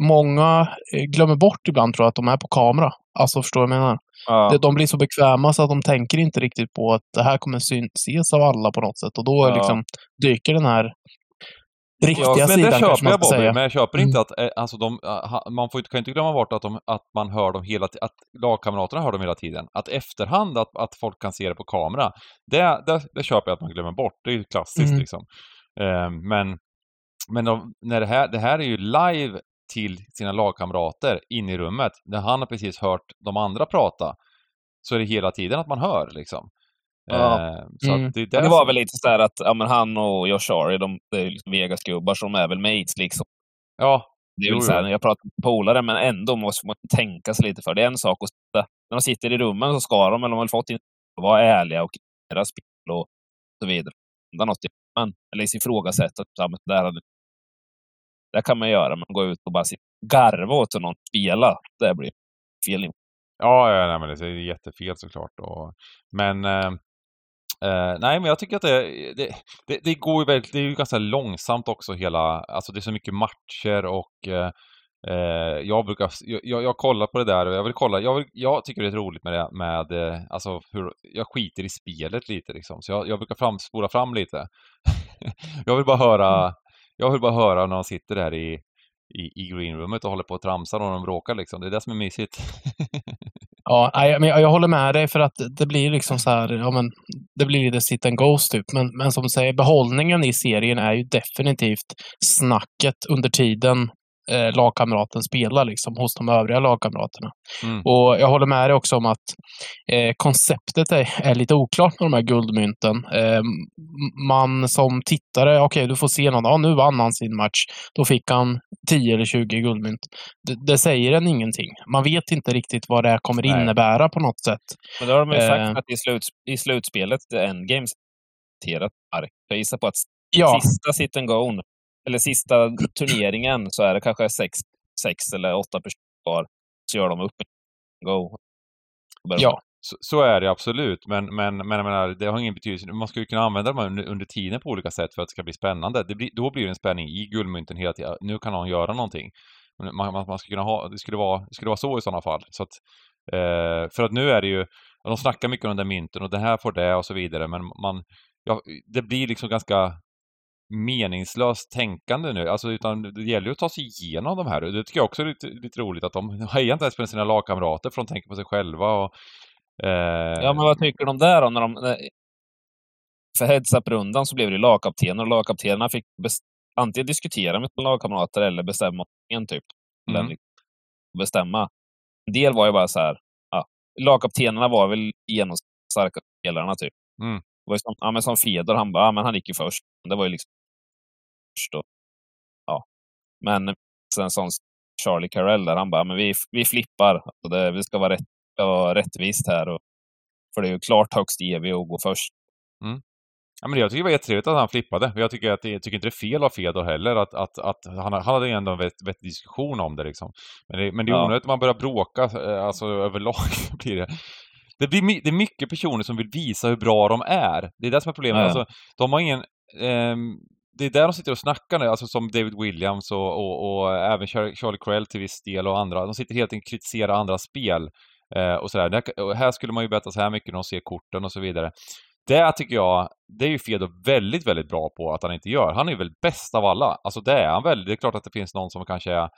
många eh, glömmer bort ibland tror jag att de är på kamera. Alltså förstår du vad jag menar? ja. De- blir så bekväma så att de tänker inte riktigt på att det här kommer ses av alla på något sätt. Och då Ja. liksom dyker den här riktiga Ja, men sidan det kanske köper jag Bobby, men jag köper Mm. inte att, eh, alltså de, eh, man får, kan inte glömma bort att, de, att man hör dem hela att lagkamraterna hör dem hela tiden. Att efterhand, att, att folk kan se det på kamera, det, det, det köper jag att man glömmer bort. Det är ju klassiskt Mm. liksom. Eh, men men de, när det, här, det här är ju live till sina lagkamrater in i rummet, när han har precis hört de andra prata, så är det hela tiden att man hör liksom. Ja. Eh, så Mm. det, det det var som- väl lite sådär att ja, men han och Josh Ari, de, det är liksom Vegas-gubbar, de är väl mates liksom. Ja, Det är väl så här, jag pratar med polare, men ändå måste man tänka sig lite för. Det är en sak att sitta, när de sitter i rummen så ska de, eller de har fått in, vara ärliga och deras spel och så vidare. Hända något i rummen, eller ifrågasätta. Det, det kan man göra, men gå ut och bara sitta garva åt någon spela, det blir fel. Ja, ja nej, men det är jättefel såklart. Och, men eh, eh, nej, men jag tycker att det, det, det, det går ju väldigt, det är ju ganska långsamt också hela, alltså det är så mycket matcher och eh, eh, jag brukar, jag, jag, kollar på det där och jag vill kolla, jag, vill, jag tycker det är roligt med det, med, alltså hur, jag skiter i spelet lite liksom, så jag, jag brukar fram, spola fram lite. jag vill bara höra, jag vill bara höra när de sitter där i, i, i greenroomet och håller på och tramsar och de bråkar liksom, det är det som är mysigt. Ja, men jag, jag håller med dig för att det blir liksom så här, ja men det blir lite sit and goes typ. Men, men som du säger, behållningen i serien är ju definitivt snacket under tiden eh, lagkamraten spelar liksom, hos de övriga lagkamraterna. Mm. Och jag håller med dig också om att eh, konceptet är, är lite oklart med de här guldmynten. Eh, man som tittare, okej, okay, du får se någon, ja, nu vann han sin match. Då fick han 10 eller 20 guldmynt. Det, det säger en ingenting. Man vet inte riktigt vad det här kommer Nej. innebära på något sätt. Men då har de ju Eh. sagt att i, sluts i slutspelet, Endgames, ark. Jag gissar på att Ja, sista sit and go, eller sista turneringen, så är det kanske sex, sex eller åtta personer kvar. Så gör de upp go. Ja. Så, så är det absolut, men, men, men jag menar, det har ingen betydelse. Man ska ju kunna använda dem under, under tiden på olika sätt för att det ska bli spännande. Det blir, då blir det en spänning i guldmynten hela tiden. Nu kan någon göra någonting. Man, man, man ska kunna ha, det skulle vara, det skulle vara så i sådana fall. Så att, eh, för att nu är det ju, de snackar mycket om den där mynten och det här får det och så vidare, men man, ja, det blir liksom ganska meningslöst tänkande nu. Alltså, utan det gäller ju att ta sig igenom de här. Och Det tycker jag också är lite, lite roligt att de hejar inte ens på sina lagkamrater för de tänker på sig själva. Och, eh, Ja, men vad tycker de där då? När de, när, för heads-up-rundan så blev det lagkaptener och lagkaptenerna fick antingen diskutera med sina lagkamrater eller bestämma en typ. Mm. liksom bestämma. En del var ju bara så här, ja, lagkaptenerna var väl genomstarka spelarna typ. Mm. Var som, ja, men som Fedor, han bara, ja, men han gick ju först. Det var ju liksom först och, ja. Men sen sån Charlie Carell där, han bara, men vi, vi flippar. Alltså det, vi ska vara, rätt, vara rättvist här. Och, för det är ju klart högst EV att gå först. Ja, men jag tycker det var jättetrevligt att han flippade. Jag tycker, att jag tycker inte det är fel av Fedor heller. Att, att, att han, han hade ändå en vettig vet diskussion om det. Liksom. Men det, men det är Ja. onödigt att man börjar bråka eh, alltså, överlag. blir det. Det, blir, det är mycket personer som vill visa hur bra de är. Det är det som är problemet. Alltså, de har ingen... ehm, det är där de sitter och snackar nu, alltså som David Williams och, och, och även Char- Charlie Crell till viss del och andra. De sitter helt enkelt och kritiserar andras spel. Eh, och sådär. Där, och här skulle man ju betta så här mycket när de ser korten och så vidare. Det tycker jag, det är ju Fedor väldigt, väldigt bra på att han inte gör. Han är ju väl bäst av alla. Alltså det är han väl. Det är klart att det finns någon som kanske är...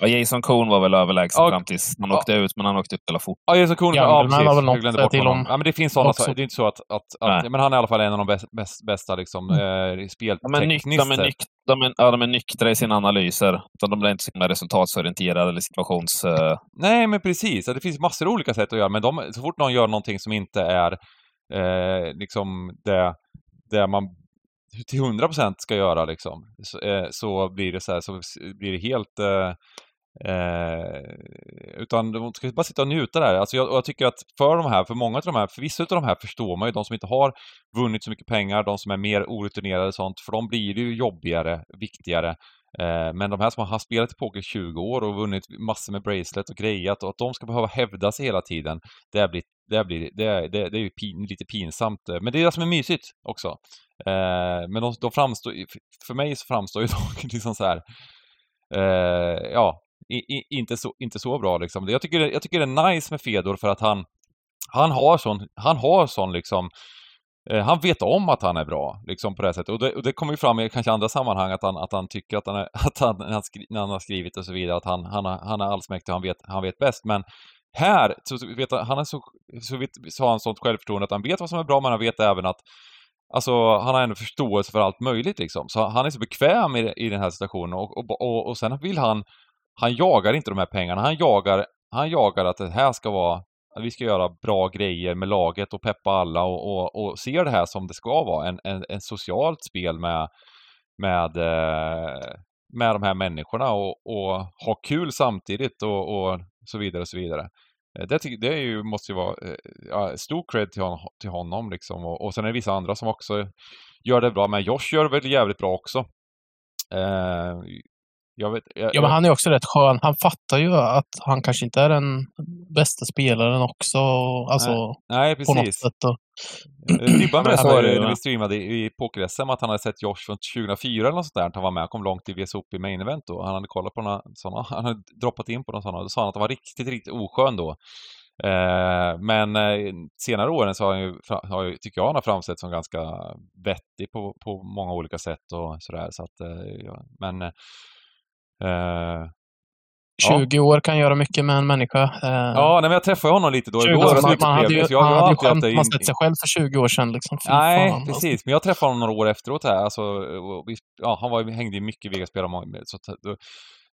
Ja, Jason Cohn var väl överlägsen Ja. fram tills han Ja. åkte ut, men han åkte ut hela fort. Ja, Jason Cohn, Ja, ja, men han precis. har väl något Jag glömde bort till honom. om Ja, men det finns sådana, så, det är inte så att, att, att men han är i alla fall en av de bäst, bäst, bästa liksom, eh, De är, är nyk, de, är, ja, de är nyktra i sina analyser. De blir inte så himla resultatorienterade eller situations... eh, Nej, men precis. Det finns massor av olika sätt att göra, men de, så fort någon gör någonting som inte är eh, liksom det, det man till 100% ska göra liksom, så, eh, så blir det så här, så blir det helt eh, Eh, utan de ska bara sitta och njuta där. Alltså jag, och jag tycker att för de här, för många av de här, för vissa av de här förstår man ju, de som inte har vunnit så mycket pengar, de som är mer orutinerade och sånt, för de blir det ju jobbigare, viktigare. Eh, men de här som har spelat i poker i 20 år och vunnit massor med bracelet och grejat och att de ska behöva hävda sig hela tiden, det blir, det blir, det, är- det, det är ju pin, lite pinsamt. Men det är det som är mysigt också. Eh, men de, de framstår, för mig så framstår ju de liksom så här, eh, ja, inte, så, inte så bra liksom. Jag tycker, det- jag tycker det är nice med Fedor för att han, han har sån, han har sån liksom, Eh, han vet om att han är bra, liksom på det här sättet. Och det, och det kommer ju fram i kanske andra sammanhang att han, att han tycker att han, är, att han, när, han skri, när han har skrivit och så vidare, att han, han, han är allsmäktig och han vet, han vet bäst. Men här, så, vet han, han är så, så, vet, så har han sånt självförtroende att han vet vad som är bra, men han vet även att Alltså, han har ändå förståelse för allt möjligt liksom. Så han är så bekväm i, i den här situationen och, och, och, och sen vill han, han jagar inte de här pengarna. Han jagar, han jagar att det här ska vara, vi ska göra bra grejer med laget och peppa alla och, och, och ser det här som det ska vara. En, en, en socialt spel med, med, eh, med de här människorna och, och ha kul samtidigt och, och så vidare och så vidare. Eh, det, det är ju, måste ju vara eh, ja, stor cred till, hon, till honom liksom. Och, och sen är det vissa andra som också gör det bra. Men Josh gör det väl jävligt bra också. Eh, jag vet, jag, Ja, men han är också rätt skön. Han fattar ju att han kanske inte är den bästa spelaren också. Alltså, nej, på något precis. sätt. Och, Eh, Dibban så berättade när vi streamade i poker-SM att han hade sett Josh från 2004 eller något sånt där. Han var med, kom långt i VSOP i main event då. Han hade kollat på några sådana, han hade droppat in på några sådana. Då sa han att han var riktigt, riktigt oskön då. Eh, men eh, senare åren så har han ju, har ju, tycker jag han har framställt som ganska vettig på, på många olika sätt och sådär. Så att, eh, ja, men eh, Ja. 20 år kan göra mycket med en människa. Eh, Ja, nej, men jag träffade honom lite då. 20 igår. år, man, man hade ju. Jag man hade ju skämt, man sett sig själv för 20 år sedan. Liksom. Nej, fan, alltså. precis. Men jag träffade honom några år efteråt här. Alltså, vi, ja, han var, hängde ju mycket i Vegas-spelare. Så att, då,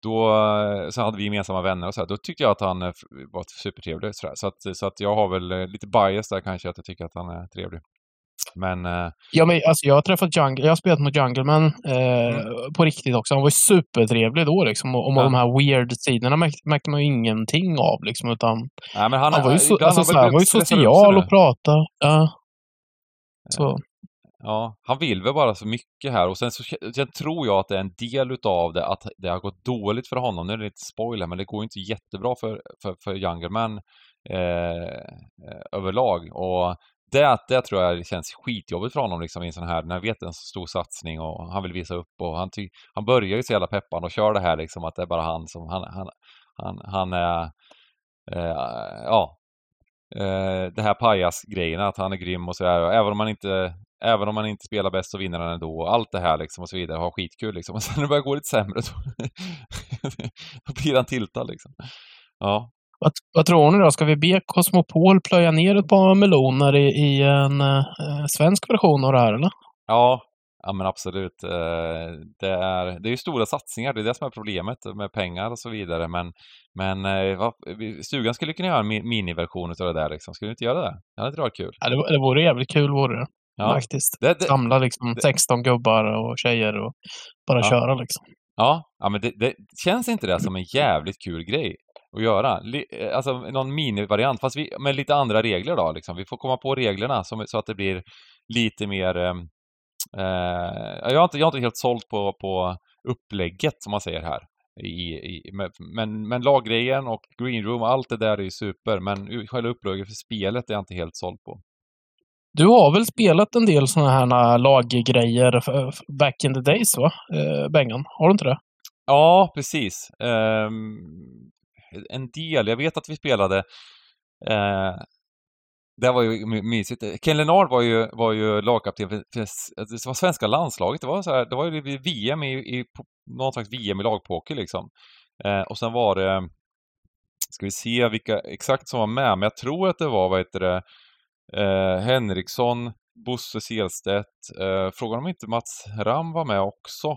då eh, så hade vi gemensamma vänner och så här, då tyckte jag att han eh, var supertrevlig. Så, så, att, så att jag har väl eh, lite bias där kanske, att jag tycker att han är trevlig. Men eh, Ja, men, alltså, jag har träffat Jungle, jag har spelat mot Jungleman eh, på riktigt också. Han var ju supertrevlig då liksom. Och, och Ja. de här weird sidorna märkte, märkte man ju ingenting av liksom. Utan men han, han, var ju, alltså, så väl här, han var ju social och pratade. Ja. Så, Ja, han vill väl bara så mycket här och sen så sen tror jag att det är en del utav det att det har gått dåligt för honom. Nu är det lite spoiler, men det går inte jättebra för, för, för Youngerman eh, eh, överlag. Och det, det tror jag känns skitjobbigt för honom liksom i en sån här, när han vet en så stor satsning och han vill visa upp och han, ty, han börjar ju så jävla peppan och kör det här liksom att det är bara han som, han, han, han, han är, eh, ja, eh, det här pajasgrejerna, att han är grym och sådär. Och Även om man inte Även om man inte spelar bäst så vinner han ändå. Allt det här liksom och så vidare. Har skitkul liksom. Och sen när det börjar gå lite sämre så då blir han tiltad liksom. Ja vad, vad tror ni då? Ska vi be Cosmopol plöja ner ett par meloner i, i en eh, svensk version av det här eller? Ja, ja men absolut. Eh, Det är, det är ju stora satsningar, det är det som är problemet med pengar och så vidare. Men, men eh, vi- stugan skulle kunna göra en mi- miniversion av det där liksom. Skulle du inte göra det? Det hade inte varit kul. Ja, det, det vore jävligt kul vore det. Ja, Faktiskt. det, det, Samla liksom det- 16 gubbar och tjejer och bara Ja. köra liksom. ja, ja men det, det, känns inte det som en jävligt kul grej att göra? Eh, alltså någon minivariant, fast vi, med lite andra regler då liksom. Vi får komma på reglerna som, så att det blir lite mer ehm, eh, jag, har inte, jag har inte helt sålt på, på upplägget som man säger här. I, i, men, men laggrejen och green room och allt det där är ju super, men själva upplägget för spelet är jag inte helt såld på. Du har väl spelat en del sådana här laggrejer back in the days va? Eh, Bengan, har du inte det? Ja, precis. Ehm, en del. Jag vet att vi spelade eh, det var ju mysigt. Ken Lennard var ju, var ju lagkapten för, för det var svenska landslaget. Det var, så här, det var ju VM i, i någon slags VM i lagpoker liksom. Eh, och sen var det, ska vi se vilka exakt som var med, men jag tror att det var, vad heter det, eh, Henriksson, Bosse Selstedt, eh, frågan om inte Mats Ram var med också.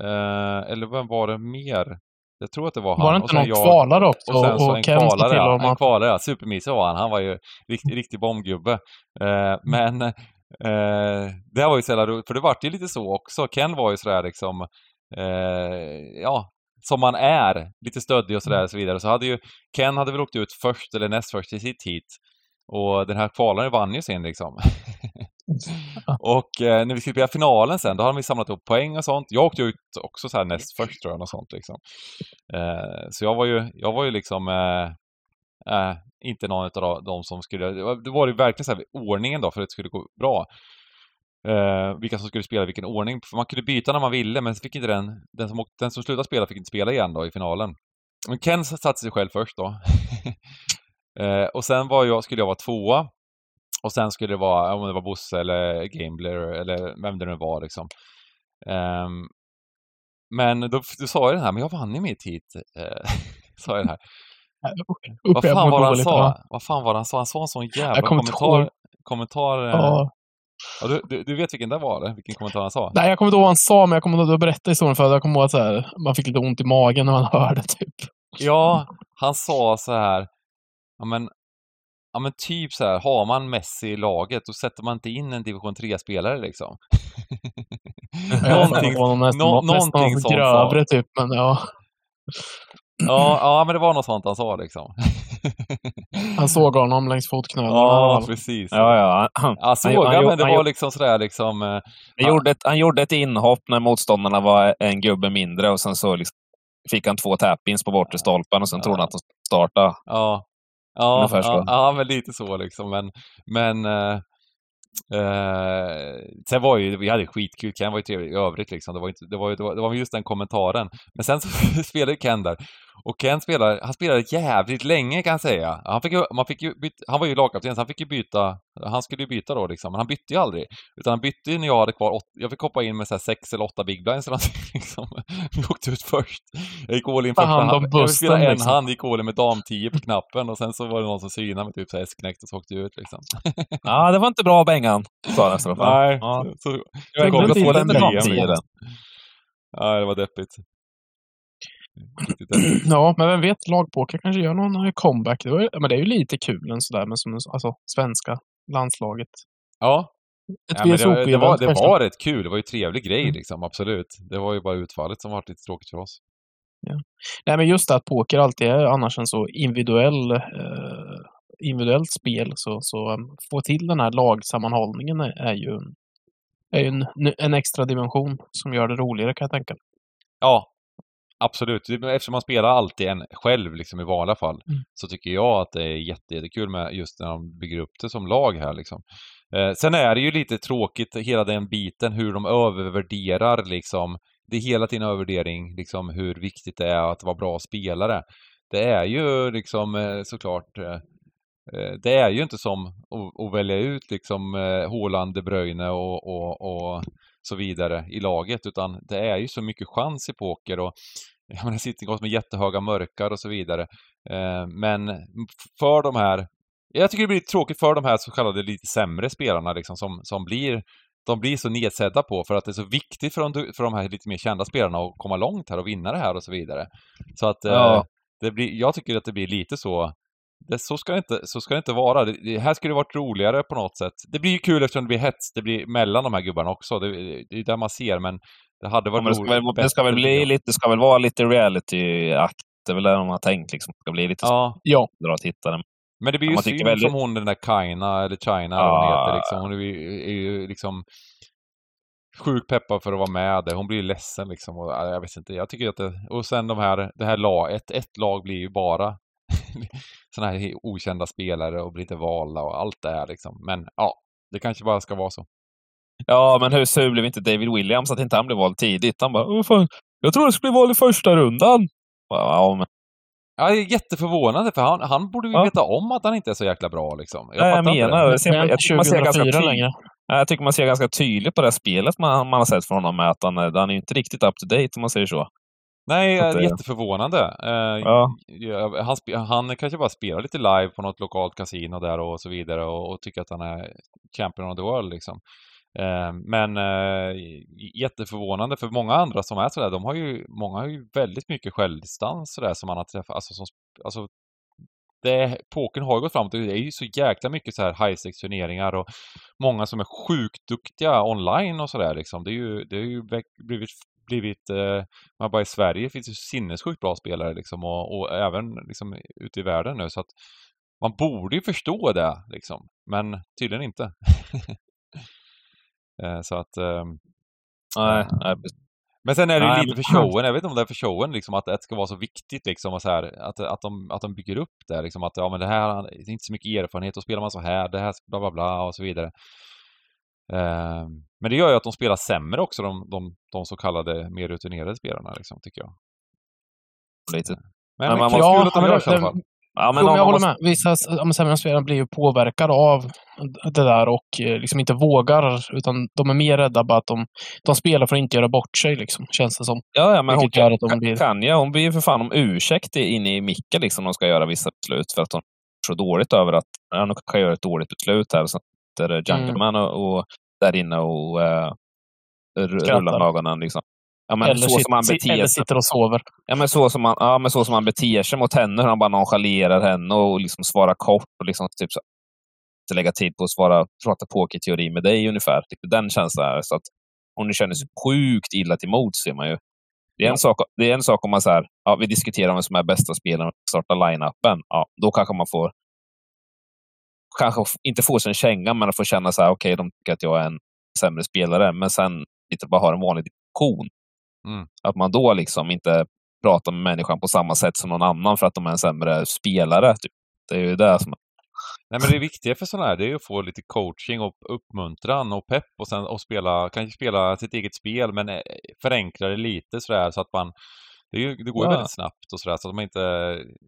Eh, eller vem var det mer? Jag tror att det var han. Var det inte någon jag- kvalare också? och sen så och en Ken kvalare, till honom En kvalare. Supermysig var han. Han var ju riktig, riktig bombgubbe. Eh, men eh, det var ju så jävla roligt, för det vart ju lite så också. Ken var ju sådär liksom, eh, ja, som man är. Lite stöddig och sådär och så vidare. Så hade ju, Ken hade väl åkt ut först eller näst först i sitt hit. Och den här kvalaren vann ju sen liksom. och eh, när vi skulle spela finalen sen, då hade vi samlat upp poäng och sånt. Jag åkte ut också så här näst först tror jag, och sånt liksom. Eh, så jag var ju, jag var ju liksom eh, eh, inte någon av de som skulle... Det var, det var ju verkligen så här ordningen då för att det skulle gå bra. Eh, vilka som skulle spela i vilken ordning. För man kunde byta när man ville, men så fick inte den, den som, åkte, den som slutade spela fick inte spela igen då i finalen. Men Ken satte sig själv först då. eh, och sen var jag, skulle jag vara tvåa. Och sen skulle det vara, om det var Bosse eller Gambler eller vem det nu var liksom. Ehm, men då, då sa jag den här, men jag vann ju mitt hit. Eh, sa jag den här. Vad fan var han dåligt, sa? ja. Vad fan var han sa? Han sa en sån jävla inte kommentar. Kommentar. eh, Ja. Ja, du, du, du vet vilken det var, eller? Vilken kommentar han sa? Nej, jag kommer inte ihåg vad han sa, men jag kommer ihåg att berätta historien för Jag kommer ihåg att så här, man fick lite ont i magen när man hörde typ. Ja, han sa så här. Ja men, ja men typ så här, har man Messi i laget då sätter man inte in en division 3-spelare liksom. någonting, nästan, någonting sånt grövre typ, men ja. ja, ja, men det var något sånt han sa liksom. Han såg honom längs fotknölarna. ja, precis. Ja, ja. Han, Ja, såg han- jag, han- men det han- var liksom sådär liksom... eh, han, gjorde ett, han gjorde ett inhopp när motståndarna var en gubbe mindre och sen så liksom fick han två tap-ins på bortre stolpen och sen trodde han att de startade. Ja, ja, ja, ja, men lite så liksom. Men, men eh, eh, sen var ju, vi hade skitkul, Ken var ju trevlig i övrigt liksom. Det var, inte, det var, det var, det var just den kommentaren. Men sen så spelade Ken där. Och Ken spelade, han spelade jävligt länge kan jag säga. Han, fick man fick ju byta, han var ju lagkapten så han fick ju byta, han skulle ju byta då liksom. Men han bytte ju aldrig. Utan han bytte ju när jag hade kvar åt, jag fick hoppa in med så sex eller åtta big blinds eller någonting liksom. Vi åkte ut först. Jag gick all in Ta första hand Jag spelade en liksom. hand, gick all in med dam 10 på knappen och sen så var det någon som synade med typ så här S-knäckt och så åkte jag ut liksom. Ja, det var inte bra Bengan, sa fall. Nej, Ja. så, så Jag kommer kommer få lite dam igen. tiden. ja, det var deppigt. Än. Ja, men vem vet, lagpoker kanske gör någon comeback. Det, var, men det är ju lite kul en sådär med som, alltså, svenska landslaget. Ja, Ett ja men det, det, var, det kanske. var rätt kul. Det var ju trevlig grej Mm. liksom, absolut. Det var ju bara utfallet som var lite tråkigt för oss. Nej, men just det att poker alltid är annars en så individuell, eh, individuellt spel, så, så um, få till den här lagsammanhållningen är, är ju, är ju en, en extra dimension som gör det roligare kan jag tänka. Ja, absolut. Eftersom man spelar alltid en själv liksom i vanliga fall Mm. så tycker jag att det är jätte, jättekul med just när de bygger upp det som lag här liksom. Eh, sen är det ju lite tråkigt hela den biten hur de övervärderar liksom. Det är hela tiden övervärdering liksom hur viktigt det är att vara bra spelare. Det är ju liksom eh, såklart eh, eh, det är ju inte som att, att välja ut liksom eh, Haaland, De Bruyne och, och, och så vidare i laget utan det är ju så mycket chans i poker och jag menar Sittinghouse med jättehöga mörkar och så vidare. Eh, men för de här jag tycker det blir tråkigt för de här så kallade lite sämre spelarna liksom som, som blir de blir så nedsedda på för att det är så viktigt för de, för de här lite mer kända spelarna att komma långt här och vinna det här och så vidare. Så att eh, Ja. det blir, jag tycker att det blir lite så det, så, ska det inte, så ska det inte vara. Det, det här skulle varit roligare på något sätt. Det blir ju kul eftersom det blir hets. Det blir mellan de här gubbarna också. Det, det är där man ser, men det hade Ja, varit men det, ska väl, det ska väl bli lite, det ska väl vara lite reality-akt. Det är väl det de har tänkt liksom. Det ska bli lite Ja, Ja, så dra tittare. men det blir Ja, ju tycker synd väldigt- som hon den där Kaina, eller China vad hon Ja. heter liksom. Hon är ju, är ju liksom sjukt peppad för att vara med där. Hon blir ju ledsen liksom. Och, ja, jag vet inte, jag tycker att det... Och sen de här, det här lag, ett, ett lag blir ju bara sådana här okända spelare och blir inte valda och allt det här liksom. Men ja, det kanske bara ska vara så. Ja, men hur sur blev inte David Williams att inte han blev vald tidigt? Han bara, Åh, fan, jag tror jag skulle bli vald i första rundan. Ja, men, Ja, jag är jätteförvånande för han, han borde ju Ja. veta om att han inte är så jäkla bra liksom. jag, jag fattar inte menar, det. jag, ser, men jag, tycker man ser ganska 2004 tydligt, jag tycker man ser ganska tydligt på det här spelet man, man har sett från honom att han, han är inte riktigt up to date om man säger så. Nej, att det- jätteförvånande. Eh, Ja. han, han kanske bara spelar lite live på något lokalt kasino där och så vidare och, och tycker att han är champion of the world liksom. Eh, men eh, jätteförvånande för många andra som är sådär, de har ju, många har ju väldigt mycket självdistans sådär som man har träffat, alltså som, alltså det, pokern har ju gått framåt. Det är ju så jäkla mycket så här high stakes turneringar och många som är sjukt duktiga online och sådär liksom. Det är ju, det är ju blivit, blivit eh, men bara i Sverige finns det sinnessjukt bra spelare liksom och, och även liksom ute i världen nu så att man borde ju förstå det liksom, men tydligen inte. Eh, så att, ehm, Nej, nej, men sen är det ju Nej, lite för showen, jag vet inte om det är för showen liksom att det ska vara så viktigt liksom och så här, att, att, de, att de bygger upp det liksom att ja men det här, det är inte så mycket erfarenhet, då spelar man så här, det här bla bla bla och så vidare. Ehm, men det gör ju att de spelar sämre också, de, de, de så kallade mer rutinerade spelarna liksom, tycker jag. lite. Men, Men men man kul måste- att de görs i alla fall. Ja, men jo, jag håller måste- med. Vissa ja, sämre spelare blir ju påverkade av det där och eh, liksom inte vågar, utan de är mer rädda bara att de, de spelar för att inte göra bort sig, liksom, känns det som. Ja, ja, men hon kan, att de blir- kan ja, hon ber ju för fan om ursäkt inne i micken liksom, när de ska göra vissa beslut för att de är så dåligt över att ja, de kan göra ett dåligt beslut här. Och så sitter Mm. Jungleman och, och där inne och uh, rullar ögonen. Liksom. Ja, men eller, så sit, som han beter eller sitter och sover. Ja, men så som han, ja, men så som han beter sig mot henne, hur han bara nonchalerar henne och liksom svarar kort och liksom typ så, inte lägga tid på att svara, prata pokerteori med dig ungefär. Lite Den känslan. är. Så att hon känner sig sjukt illa till mods ser man ju. Det är en, sak, det är en sak om man så här, ja, vi diskuterar vem som är bästa spelaren och startar line-upen. Ja, då kanske man får kanske inte få sig en känga, men får känna så här, okej, de tycker att jag är en sämre spelare, men sen inte bara ha en vanlig diskussion. Mm. Att man då liksom inte pratar med människan på samma sätt som någon annan för att de är en sämre spelare. Typ. Det är ju det som... Nej men det viktiga för sådana här, det är ju att få lite coaching och uppmuntran och pepp och sen och spela, kanske spela sitt eget spel men eh, förenkla det lite sådär så att man det, ju, det går ju Ja. väldigt snabbt och sådär så att man inte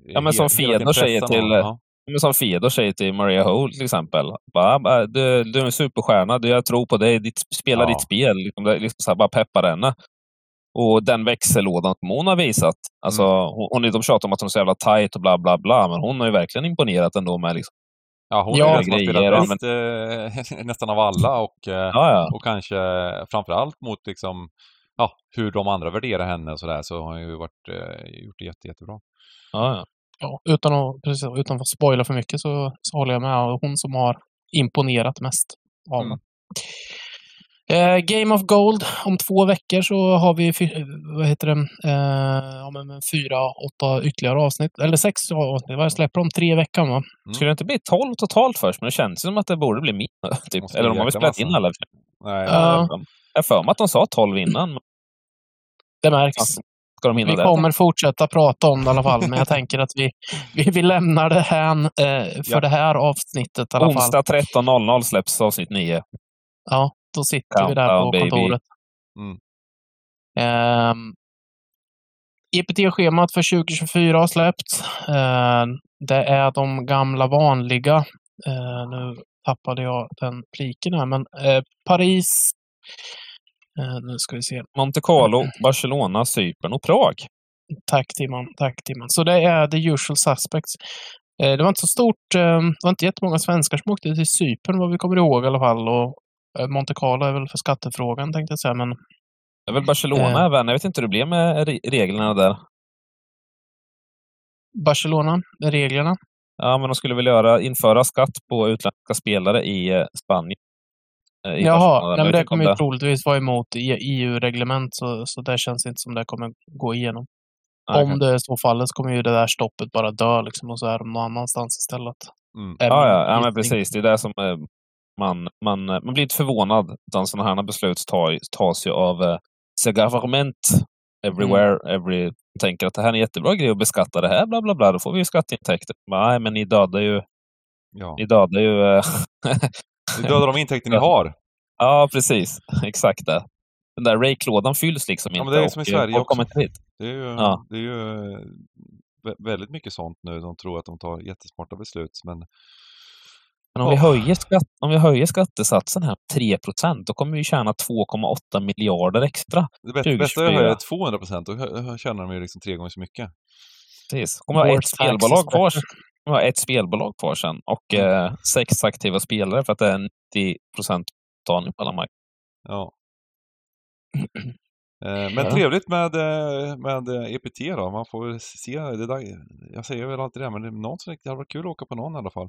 Ja, men som Fedor säger till- Ja. Men som Fedor säger till Maria Hole till exempel. Bara, bara, du, du är en superstjärna, du, jag tror på dig, ditt, spela Ja. ditt spel. Liksom, liksom så här, bara peppar henne. Och den växellådan som hon har visat. Alltså, Mm. hon, de tjatar om att hon är så jävla tight och bla bla bla, men hon har ju verkligen imponerat ändå med liksom, Ja, hon Ja, är den ja, bäst eh, nästan av alla och, eh, ja, ja. och kanske framförallt mot liksom ja, hur de andra värderar henne och sådär så har hon ju varit, eh, gjort det jätte, jättebra. Ja, ja. Ja, utan att, precis, utan att spoila för mycket så, så håller jag med. Hon som har imponerat mest av Mm. Eh, Game of Gold. Om två veckor så har vi vad heter det, eh, men, men fyra, åtta ytterligare avsnitt. Eller sex avsnitt. Vad släpper de? Tre i veckan va? Skulle det inte bli 12 totalt först? Men det känns som att det borde bli mer. Typ. Eller har väl jäkla spelat in alla. Nej, Ja. Jag har för mig att de sa 12 innan. men Det märks. Ska de hinna Vi det? kommer fortsätta prata om det i alla fall, men jag tänker att vi, vi, vi lämnar det här eh, för Ja. det här avsnittet i alla fall. Onsdag 13.00 släpps avsnitt 9. Ja, då sitter vi där på Countdown, baby. kontoret. Mm. Ehm, EPT-schemat för 2024 har släppts. Ehm, det är de gamla vanliga. Ehm, nu tappade jag den pliken här, men eh, Paris. Eh, nu ska vi se. Monte Carlo, Barcelona, Cypern och Prag. Tack Timman, tack Timman. Så det är the usual suspects. Eh, det var inte så stort, eh, det var inte jättemånga svenskar som åkte till Cypern vad vi kommer ihåg i alla fall. Och Monte Carlo är väl för skattefrågan tänkte jag säga, men Det är väl Barcelona även. Jag vet inte hur det blev med re- reglerna där. Barcelona, reglerna. Ja, men de skulle väl göra, införa skatt på utländska spelare i Spanien. Eh. Jaha, Jag nej, men det kommer ju troligtvis vara emot E- EU-reglement, så, så det känns inte som det kommer gå igenom. Nej, Om det är så fallet så kommer ju det där stoppet bara dö liksom, och så är de någon annanstans istället. Mm. Ja, ja, ja men precis. Det är det som eh, man, man, eh, man blir inte förvånad. Utan sådana här beslut tas ju av eh, the government everywhere. Mm. Every, tänker att det här är en jättebra grej att beskatta det här, bla bla bla. Då får vi ju skatteintäkter. Men, Nej, men ni dödar ju... Ja. Ni dödar ju... Ni dödar de intäkter ni har. ja, precis. Exakt det. Den där Rake-lådan fylls liksom Ja, inte. det är som i och, Sverige folk också. hit. Det är ju, Ja. det är ju eh, vä- väldigt mycket sånt nu. De tror att de tar jättesmarta beslut. Men Men om, vi Ja. höjer skatt, om vi höjer skattesatsen här 3% då kommer vi tjäna 2,8 miljarder extra. det bästa, bästa är att 2024. höja 200 procent. Då tjänar de ju liksom tre gånger så mycket. Precis. kommer vi ha ett spelbolag kvar. Vi ha ett spelbolag kvar sen och eh, sex aktiva spelare för att det är 90 betalning på alla marknader. Ja. Eh, Men trevligt med, eh, med eh, EPT då. Man får se. Det där, jag säger väl alltid det, men det är någon som det hade varit kul att åka på någon i alla fall.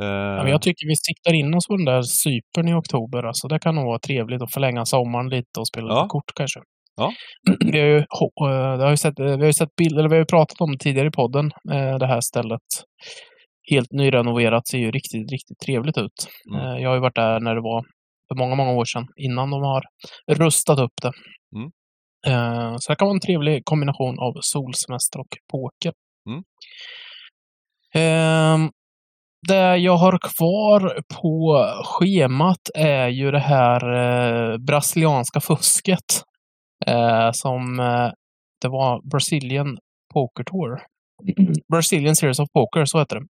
Eh, Ja, jag tycker vi siktar in oss på den där Cypern i oktober. Alltså, det kan nog vara trevligt att förlänga sommaren lite och spela Ja. lite kort kanske. Ja. Vi har ju, eh, har ju sett, eh, vi har ju sett bilder, eller vi har ju pratat om det tidigare i podden, eh, det här stället. Helt nyrenoverat, ser ju riktigt, riktigt trevligt ut. Mm. Jag har ju varit där när det var för många, många år sedan, innan de har rustat upp det. Mm. Så det kan vara en trevlig kombination av solsemester och poker. Mm. Ehm, det jag har kvar på schemat är ju det här brasilianska fusket. Eh, som eh, det var Brazilian Poker Tour. Brazilian Series of Poker, så heter det.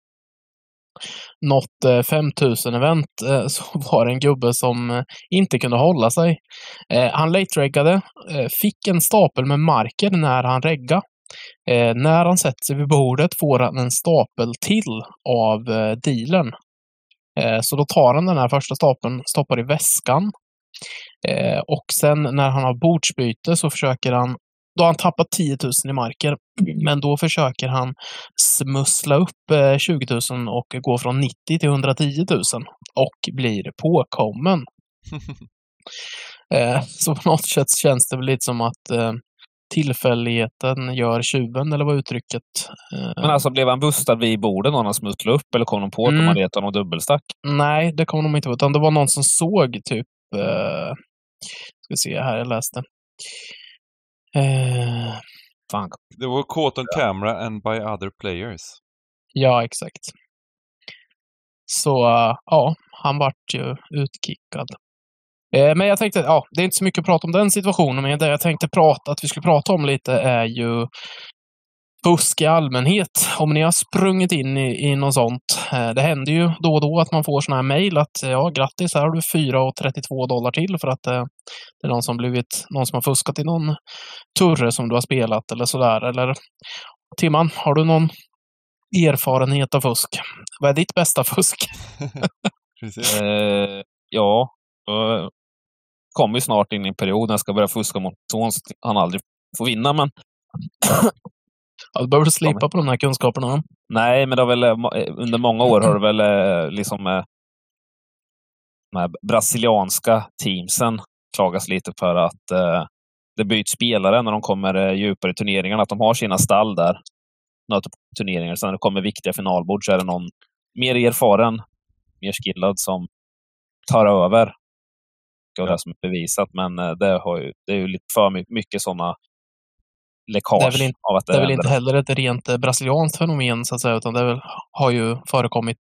Något eh, 5000-event eh, så var det en gubbe som eh, inte kunde hålla sig. Eh, han late-reggade, fick en stapel med marker när han regga. Eh, när han sätter sig vid bordet får han en stapel till av eh, dealern. Eh, så då tar han den här första stapeln, stoppar i väskan. Eh, och sen när han har bordsbyte så försöker han då har han tappat 10 000 i marker. Men då försöker han smussla upp eh, 20 000 och gå från 90 till 110 000 och blir påkommen. Eh, så på något sätt känns det väl lite som att eh, tillfälligheten gör tjuven, eller vad uttrycket eh, Men alltså blev han bustad vid bordet någon han smusslade upp eller kom de på att Mm. de hade gett honom dubbelstack? Nej, det kommer de inte vara. Utan det var någon som såg typ... Eh, ska se här, jag läste. Eh, Fan. Det var caught on camera and by other players. ja, exakt. Så ja, han vart ju utkickad. Eh, men jag tänkte, ja, det är inte så mycket att prata om den situationen, men det jag tänkte prata, att vi skulle prata om lite är ju fusk i allmänhet. Om ni har sprungit in i, i något sånt. Eh, det händer ju då och då att man får sådana här mejl att eh, ja, grattis, här har du 4,32 dollar till för att eh, det är någon som blivit, någon som har fuskat i någon turre som du har spelat eller sådär. Eller Timman, har du någon erfarenhet av fusk? Vad är ditt bästa fusk? Eh, ja, jag kommer ju snart in i en period när jag ska börja fuska mot son så han aldrig får vinna. Men Ja, du behöver slipa på de här kunskaperna. nej, men det har väl, eh, eh, under många år har det väl eh, liksom de här brasilianska teamsen klagas lite för att eh, det byts spelare när de kommer djupare i turneringarna. Att de har sina stall där, nöter på turneringar. Sen när det kommer viktiga finalbord så är det någon mer erfaren, mer skillad som tar över. Och det som är bevisat, men det, har ju, det är ju lite för my- mycket sådana läckage Det är väl inte- av att Det är väl inte heller ett rent eh, brasilianskt fenomen, så att säga, utan det väl, har ju förekommit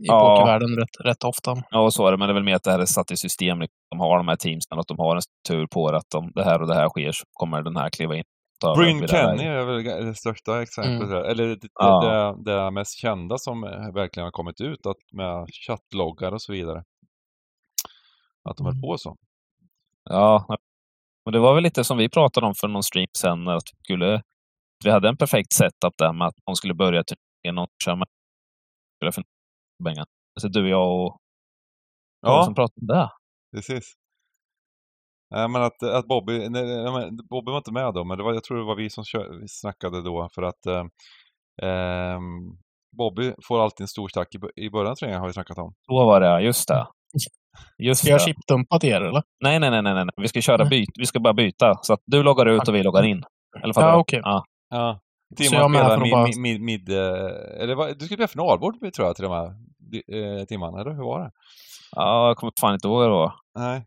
i Ja. pokervärlden rätt, rätt ofta. Ja, och så är det, men det är väl mer att det här är satt i system. liksom. De har de här teamsen, att de har en struktur på det. Att om det här och det här sker så kommer den här kliva in. och Bryn. Kenny är väl det största exemplet. Mm. Eller det, Ja. det, det mest kända som eh, verkligen har kommit ut att med chattloggar och så vidare. Att de Mm. höll på så. Ja, och det var väl lite som vi pratade om för någon stream sen, att vi, skulle, vi hade en perfekt setup där med att de skulle börja turneringen och köra med spela för pengar. Så du, jag och ja. Som pratade om det. precis. Nej, men att, att Bobby, nej, Bobby var inte med då, men det var, jag tror det var vi som kör, vi snackade då för att eh, ehm, Bobby får alltid en stor stack i, i början av turneringen har vi snackat om. Så var det, just det. Just Ska jag chipdumpa till er, eller? Nej, nej, nej, nej, nej. Vi ska köra Nej. byt. Vi ska bara byta. Så att du loggar ut och vi loggar in. Eller Ja, okej. Ja. Ja. Jag Timman med spelar mid, bara- mid, mid, mid eh, eller vad, du skulle spela finalbord tror jag till med, di- eh, Timman, eller hur var det? ja, jag kommer fan inte ihåg det var. Nej.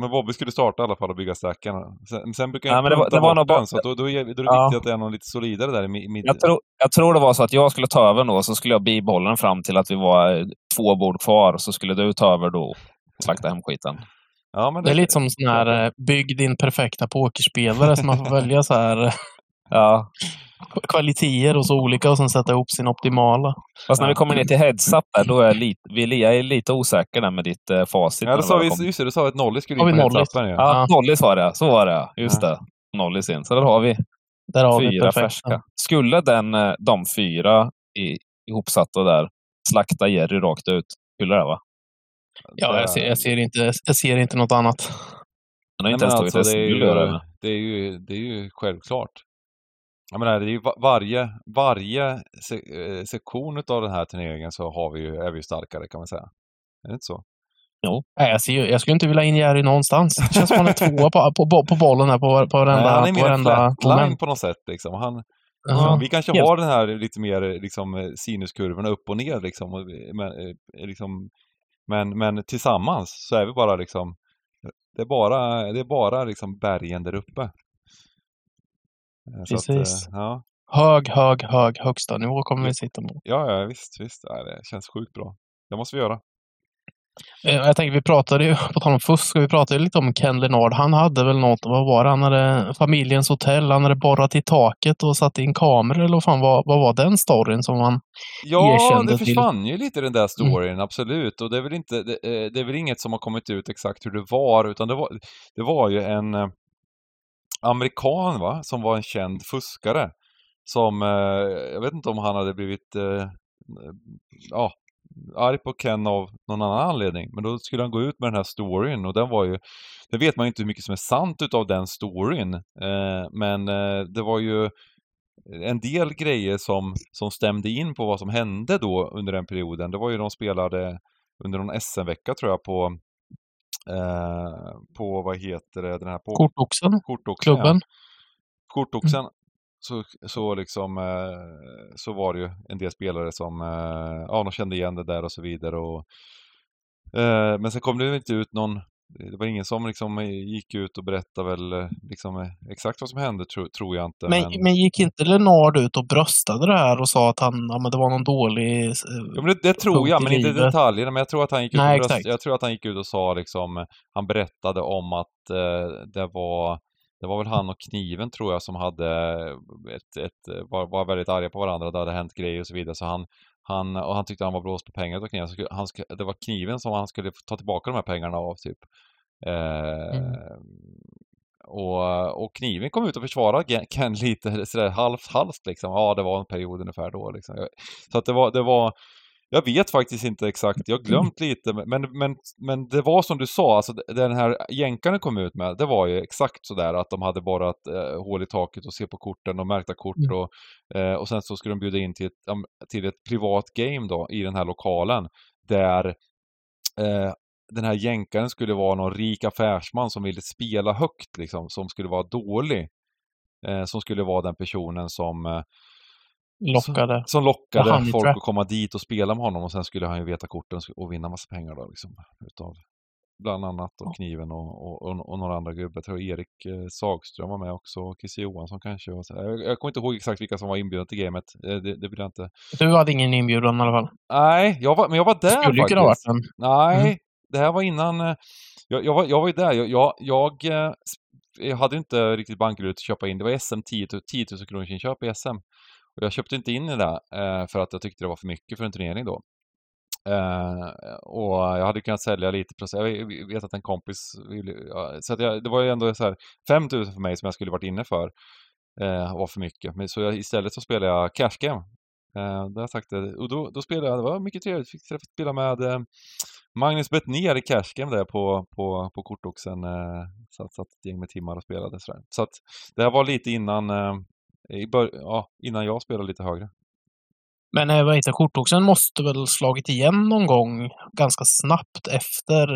Men Bobby skulle starta i alla fall och bygga stacken. Sen, sen brukar Ja, jag men det var- det var bara- den, så att då, då, är, då är det Ja. viktigt att det är någon lite solidare där i mi- mid. Jag tror, jag tror det var så att jag skulle ta över då, så skulle jag bibehålla den fram till att vi var eh, två bord kvar. Så skulle du ta över då slakta hem skiten. ja, men Det är lite som sån här eh, bygg din perfekta pokerspelare, så man får välja så här eh, Ja. kvaliteter och så olika och sen sätta ihop sin optimala. Fast när vi kommer ner till heads-up där, då är jag lite, vi är li- jag är lite osäker där med ditt eh, facit. Ja, det sa vi, kom. just det, du sa att Nolly skulle in vi på ju. Ja, Ja. Nollis var det. Så var det. Just Ja. det. Nollis in. Så där har vi Där har vi fyra perfekta. färska. Skulle den, eh, de fyra i, ihopsatta där slakta Jerry rakt ut? Skulle det va? Ja, jag ser, jag, ser inte, jag ser inte något annat. Han har inte ens alltså, tagit det, är ju, det, är ju, det är ju självklart. Jag menar, det är ju va- varje, varje se, eh, sektion av den här turneringen så har vi ju, är vi ju starkare kan man säga. Är det inte så? Nej, jag, ser, ju- jag skulle inte vilja in Jerry någonstans. Det känns som han är tvåa på, på, på, på bollen här på, på varenda, Nej, han är på mer en varenda flatline på något sätt liksom. Han, Ja. vi kanske har den här lite mer liksom, eh, sinuskurvorna upp och ner liksom. och vi- Men, eh, liksom, men, men tillsammans så är vi bara liksom det är bara, det är bara liksom bergen där uppe. Eh, så att, eh, Precis. ja, Hög, hög, hög högsta nivå kommer vi sitta på. ja, ja, visst, visst. Ja, det känns sjukt bra. Det måste vi göra. Eh, Jag tänker, vi pratade ju, på tal om fusk, vi pratade ju lite om Ken Leonard. Han hade väl något, vad var det? Han hade familjens hotell, han hade borrat i taket och satt in kameror, eller vad fan var, vad var den storyn som han... Ja, erkände det till- försvann ju lite den där storyn, absolut. Och det är, väl inte, det, eh, det är väl inget som har kommit ut exakt hur det var, utan det var, det var ju en eh, amerikan, va, som var en känd fuskare. Som, jag vet inte om han hade blivit, ja, arg på Ken av någon annan anledning. Men då skulle han gå ut med den här storyn och den var ju, det vet man ju inte hur mycket som är sant utav den storyn. Eh, men eh, det var ju en del grejer som, som stämde in på vad som hände då under den perioden. Det var ju de spelade under någon SM-vecka tror jag på, eh, på vad heter det, den här på Kortoxen, kortoxen. klubben. Ja. Kortoxen. Så, så liksom, eh, så var det ju en del spelare som, eh, ja de kände igen det där och så vidare och eh, men sen kom det inte ut någon det var ingen som liksom gick ut och berättade väl liksom exakt vad som hände, tro, tror jag inte. Men, men gick inte Leonard ut och bröstade det här och sa att han, ja, men det var någon dålig... Ja, men det, det tror jag, men inte detaljerna. Men jag tror att han gick ut, Nej, och, röst, exakt. jag tror att han gick ut och sa liksom, han berättade om att eh, det var det var väl han och kniven tror jag som hade ett, ett, var, var väldigt arga på varandra, det hade hänt grejer och så vidare. Så han, han, och han tyckte han var blåst på pengar utav kniven. Så han, det var kniven som han skulle ta tillbaka de här pengarna av typ. Eh, Mm. och, och kniven kom ut och försvarade Ken lite sådär halvt, halvt liksom. Ja, det var en period ungefär då liksom. Så att det var, det var Jag vet faktiskt inte exakt, jag har glömt lite, men, men, men det var som du sa, alltså den här jänkarna kom ut med, det var ju exakt sådär att de hade borrat eh, hål i taket och se på korten och märkta kort Mm. och, eh, och sen så skulle de bjuda in till ett, till ett privat game då i den här lokalen där eh, den här jänkaren skulle vara någon rik affärsman som ville spela högt liksom, som skulle vara dålig. Eh, som skulle vara den personen som eh, Lockade. som lockade Honey folk trap. att komma dit och spela med honom och sen skulle han ju veta korten och vinna massa pengar då liksom. Utav bland annat då Kniven och, och, och, och några andra gubbar. Jag tror Erik eh, Sagström var med också, och Christer Johansson kanske. Och så. Jag, jag kommer inte ihåg exakt vilka som var inbjudna till gamet. Eh, Det, det vill jag inte. Du hade ingen inbjudan i alla fall. Nej, jag var, men jag var där Skulle faktiskt. ha varit en. Nej, Mm. det här var innan... eh, Jag, jag, var, jag var ju där. Jag, jag, jag, hade inte riktigt bankguld att köpa in. Det var SM 10, 000 10 000 kronors inköp i SM. Och jag köpte inte in i det eh, för att jag tyckte det var för mycket för en turnering då. Eh, och jag hade kunnat sälja lite procent. Jag vet att en kompis ville... Ja, så att jag, det var ju ändå så här 5 000 för mig som jag skulle varit inne för. Eh, var för mycket. Men så jag, istället så spelade jag cash game. Eh, det har sagt det. Och då, då spelade jag, det var mycket trevligt. Fick träffa spela med eh, Magnus Bettner i cash game där på, på, på kortoxen. Eh, satt, satt ett gäng med timmar och spelade sådär. Så att det här var lite innan, eh, i bör, ja, innan jag spelade lite högre. Men eh, vad heter kortoxen måste väl slagit igen någon gång ganska snabbt efter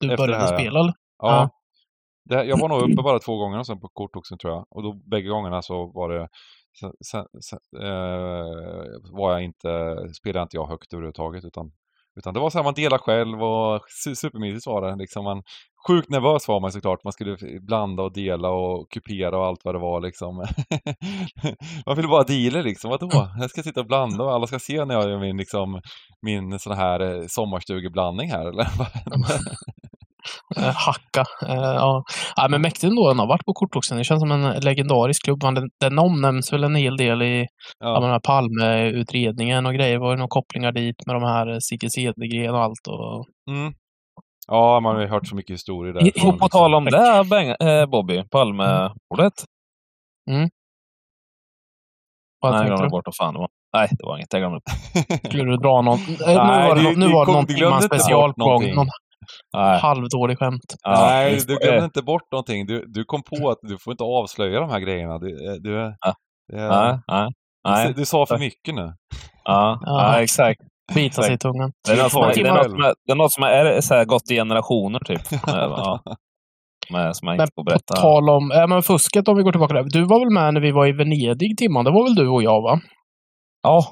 du Efter började här, spela? eller? Ja. Ja. Det, jag var nog uppe bara två gånger sen på kortoxen tror jag. Och då bägge gångerna så var det sen, sen, sen, eh, var jag inte, spelade inte jag högt överhuvudtaget utan, utan det var så här man delar själv och su- supermysigt var det. Liksom man, sjukt nervös var man såklart. Man skulle blanda och dela och kupera och allt vad det var liksom. man ville bara deala liksom. Vadå? Jag ska sitta och blanda och alla ska se när jag gör min, liksom, min sån här eh, sommarstugeblandning här eller? Eh, hacka. Eh, ja. ja, men mäktigt ändå. Den har varit på kortoxen. Det känns som en legendarisk klubb. Den, den omnämns väl en hel del i ja. den här Palme-utredningen och grejer. Det var ju några kopplingar dit med de här Sigge Cedergren och allt. Och... Mm. Ja, man har ju hört så mycket historier I- därifrån. Och på tal om det, Beng, eh, Bobby, Palmemordet. Vad Nej, jag glömde bort vad fan det var. Nej, det var inget. Jag glömde. Skulle du dra någon? Eh, nu Nej, var det, du- nå- nu du var det kom- någon du glömde timman inte bort special på gång. någonting. Någon Nej. halvdålig skämt. Nej, du det. glömde inte bort någonting. Du, du kom på att du får inte avslöja de här grejerna. Du, eh, du, Ja. det, Nej, nej. du, Nej, du sa för mycket nu. ja, Ja. ja, exakt. Bita sig i tungan. Det är något som, det är något som, är, det är, något som är så här gått i generationer, typ. ja. Med, som jag inte får på berätta. tal om äh, men fusket, om vi går tillbaka där. Du var väl med när vi var i Venedig, Timman? Det var väl du och jag, va? Ja.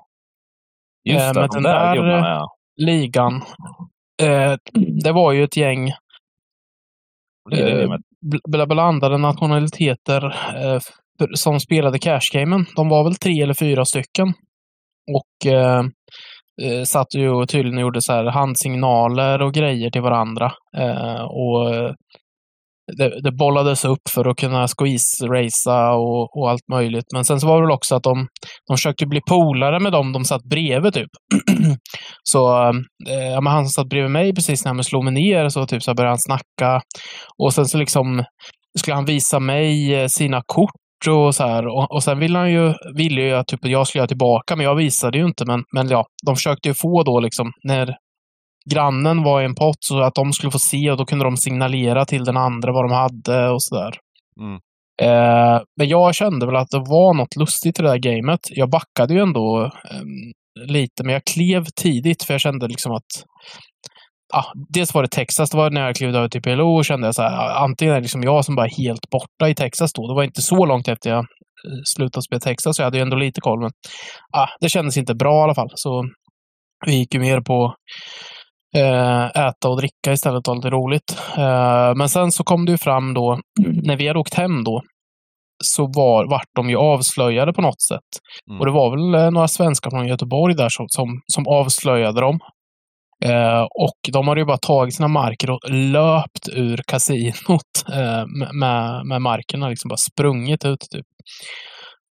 Just Eh, det, men de den där där- gubbarna, ja. Ligan. Eh, det var ju ett gäng Det är det eh, med. bl- blandade nationaliteter eh, som spelade cashgamen. De var väl tre eller fyra stycken. Och eh, eh, satt ju och tydligen gjorde så här handsignaler och grejer till varandra. Eh, och eh, det, det bollades upp för att kunna squeeze-racea och, och allt möjligt. Men sen så var det väl också att de, de försökte bli polare med dem de satt bredvid typ. så eh, ja, men han som satt bredvid mig precis när han slog mig ner så typ så började han snacka. Och sen så liksom skulle han visa mig eh, sina kort och så här. Och, och sen ville han ju, ville ju att typ, jag skulle göra tillbaka, men jag visade ju inte. Men, men ja, de försökte ju få då liksom, när grannen var i en pott så att de skulle få se och då kunde de signalera till den andra vad de hade och sådär. Mm. Eh, men jag kände väl att det var något lustigt i det där gamet. Jag backade ju ändå ehm, lite, men jag klev tidigt för jag kände liksom att ah, dels var det Texas, det var när jag klev över till PLO och kände så här, antingen är det liksom jag som bara är helt borta i Texas då. Det var inte så långt efter jag eh, slutade spela Texas, så jag hade ju ändå lite koll. Men ah, det kändes inte bra i alla fall. Så vi gick ju mer på eh, äta och dricka istället. Det var lite roligt. Eh, men sen så kom det ju fram då, när vi hade åkt hem då, så var, vart de ju avslöjade på något sätt. Mm. Och det var väl några svenskar från Göteborg där som, som, som avslöjade dem. Eh, och de hade ju bara tagit sina marker och löpt ur kasinot eh, med- med, markerna. Liksom bara sprungit ut typ.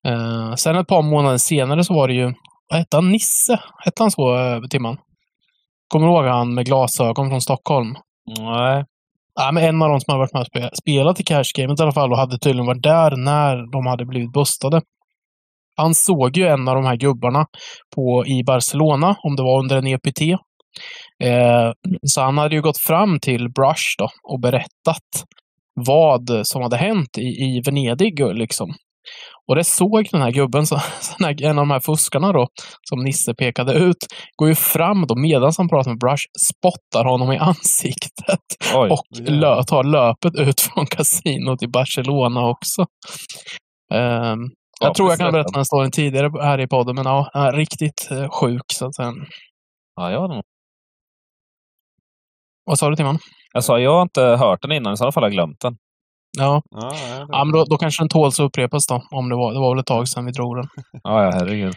Eh, sen ett par månader senare så var det ju, vad hette han? Nisse? Hette han så, eh, Timman? Kommer du ihåg han med glasögon från Stockholm? Nej. Ja, men en av de som har varit med och spe- spelat i Cash Gamet i alla fall och hade tydligen varit där när de hade blivit bustade. Han såg ju en av de här gubbarna på, i Barcelona, om det var under en EPT. Eh, så han hade ju gått fram till Brush då och berättat vad som hade hänt i, i Venedig. Liksom. Och det såg den här gubben, så, en av de här fuskarna då, som Nisse pekade ut, går ju fram då medan han pratar med Brush, spottar honom i ansiktet Oj. och lö, tar löpet ut från kasinot i Barcelona också. Ehm, jag Ja, tror jag kan berätta den storyn tidigare här i podden, men ja, riktigt eh, sjuk så att säga. Ja, jag, har nog- Vad sa du Timman? jag sa, jag har inte hört den innan, i så fall har jag glömt den. Ja, Ja, det- ja men då, då kanske den tåls att upprepas då, om det var, det var väl ett tag sedan vi drog den. Ja, ja, herregud.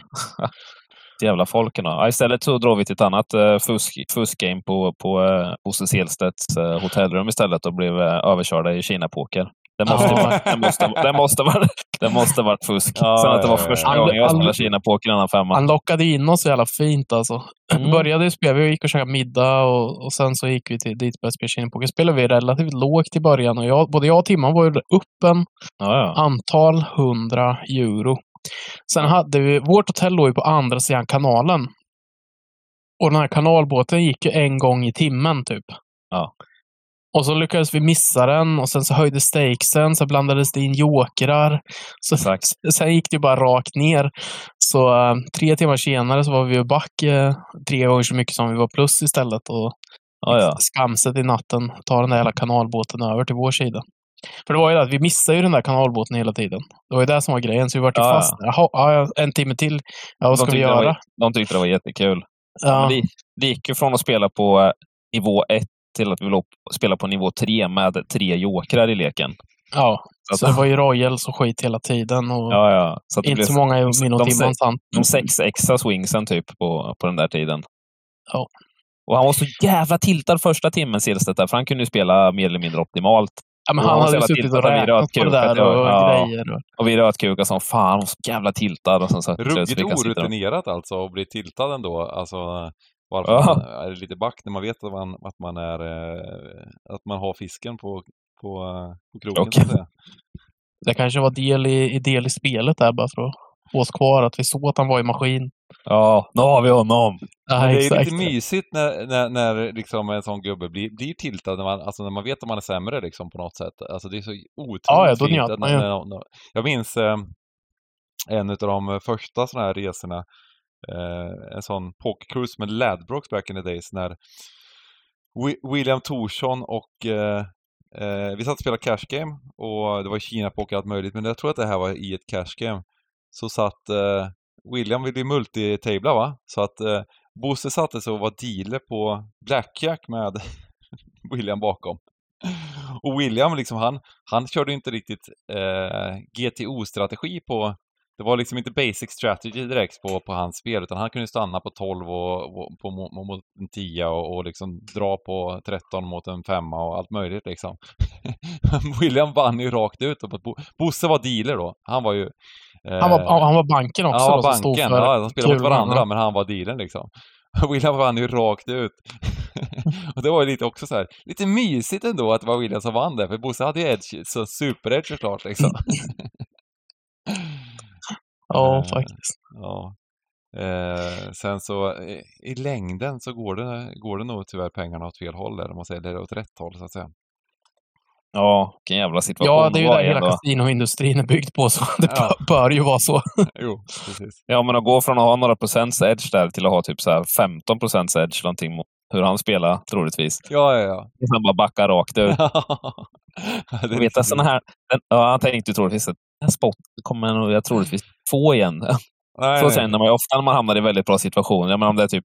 Jävla folken då. Ja, istället så drar vi till ett annat uh, fusk, fuskgame på, på uh, Bosse Selstedts uh, hotellrum istället och blev uh, överkörda i Kina-poker. Det måste, Ja. det måste, det måste, vara, det måste varit fusk. Ja, Sen att det var första ja. gången jag spelade Kina-poker innan femma. Han lockade in oss så jävla fint alltså. Mm. Började ju spela, vi gick och käkade middag och, och sen så gick vi till dit och började spela Kinapoker. Spelade vi relativt lågt i början och jag, både jag och Timman var ju upp en Ja, ja. antal hundra euro. Sen hade vi, vårt hotell låg ju på andra sidan kanalen. Och den här kanalbåten gick ju en gång i timmen typ. Ja. Och så lyckades vi missa den och sen så höjde stakesen, så blandades det in jokrar. Så, Exakt. sen gick det bara rakt ner. Så eh, tre timmar senare så var vi ju back eh, tre gånger så mycket som vi var plus istället. Och Ja, ja. skamset i natten ta den där jävla kanalbåten över till vår sida. För det var ju det att vi missade ju den där kanalbåten hela tiden. Det var ju det som var grejen, så vi vart ju ja. fast. Jaha, ja, en timme till. Ja, vad ska vi göra? var, de tyckte det var jättekul. Ja, det, det gick ju från att spela på eh, nivå 1 till att vi låg, spela på nivå 3 med tre jokrar i leken. ja. Så Så att- det var ju Royals och skit hela tiden. Och Ja, ja. Så inte blev så många i de- min och de de sex extra swingsen typ på, på den där tiden. Ja. Och han var så jävla tiltad första timmen Silstedt för han kunde ju spela mer eller mindre optimalt. Ja, men han han hade suttit och räknat på det där och ja. grejer. Och, Och vi rötkukade som fan, han var så jävla tiltad. Och sen så, Ruggigt orutinerat alltså att bli tiltad ändå. Alltså, varför Ja. man är lite back när man vet att man, att man är, eh, att man har fisken på, på, eh, på krogen säga. det kanske var del i, del i spelet där bara för att få oss kvar. Att vi såg att han var i maskin. Ja, nu har vi honom. Ja, det är exakt. lite mysigt när, när, när liksom en sån gubbe blir, blir tiltad, när man, alltså när man vet att man är sämre liksom på något sätt. Alltså det är så otroligt Ja, ja, då fint. att när- när- när- Jag minns eh, en av de första sådana här resorna, eh, en sån pokercruise med Ladbrokes back in the days när William Thorsson och eh, eh, vi satt och spelade cash game och det var Kina-poker och allt möjligt, men jag tror att det här var i ett cash game. Så satt eh, William ville ju multitabla va? Så att eh, Bosse satte sig och var dealer på Blackjack med William bakom. Och William liksom han, han körde inte riktigt eh, GTO-strategi på det var liksom inte basic strategy direkt på, på hans spel utan han kunde stanna på 12 och, och på, mot, en 10 och, och liksom dra på 13 mot en 5 och allt möjligt liksom. William vann ju rakt ut. Och Bo, Bosse var dealer då. Han var ju... eh, Han var, han var banken också. Ja, då, som stod banken. för Ja, de spelade mot varandra, men han var dealern liksom. William vann ju rakt ut. och det var ju lite också så här, lite mysigt ändå att det var William som vann det, för Bosse hade ju edge, så super-edge såklart liksom. Ja, Eh, faktiskt. Ja. Eh, sen så i längden så går det, går det nog tyvärr pengarna åt fel håll där, om man säger det, åt rätt håll så att säga. Ja, vilken jävla situation Ja, det är ju det hela kasinoindustrin är byggd på, så det Ja. bör, ju vara så. jo, precis. Ja, men att gå från att ha några procents edge där till att ha typ så här 15 procents edge någonting mot hur han spelar troligtvis. Ja, ja, ja. Och sen bara backa rakt ut. Du vet, såna här, den, ja, han tänkte ju troligtvis att här spotten kommer jag nog- jag troligtvis få igen. Nej, Så sen när man, ofta när man hamnar i väldigt bra situationer, jag menar om det är typ,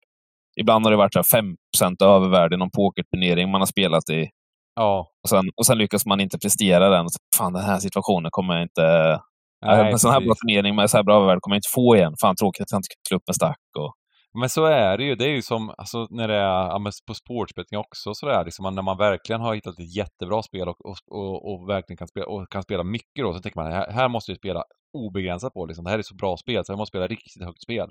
ibland har det varit så här 5 övervärde i någon pokerturnering man har spelat i. Ja. Och sen, och sen lyckas man inte prestera den. Och så, Fan, den här situationen kommer jag inte... Nej, en sån här bra precis. turnering med så här bra övervärde kommer jag inte få igen. Fan, tråkigt att jag inte kunde slå upp en stack. Och, men så är det ju. Det är ju som alltså, när det är ja, på sportsbetting också sådär. Liksom, när man verkligen har hittat ett jättebra spel och, och, och, och verkligen kan spela, och kan spela mycket då. Så tänker man här, här måste vi spela obegränsat på. Liksom. Det här är så bra spel så jag måste spela riktigt högt spel.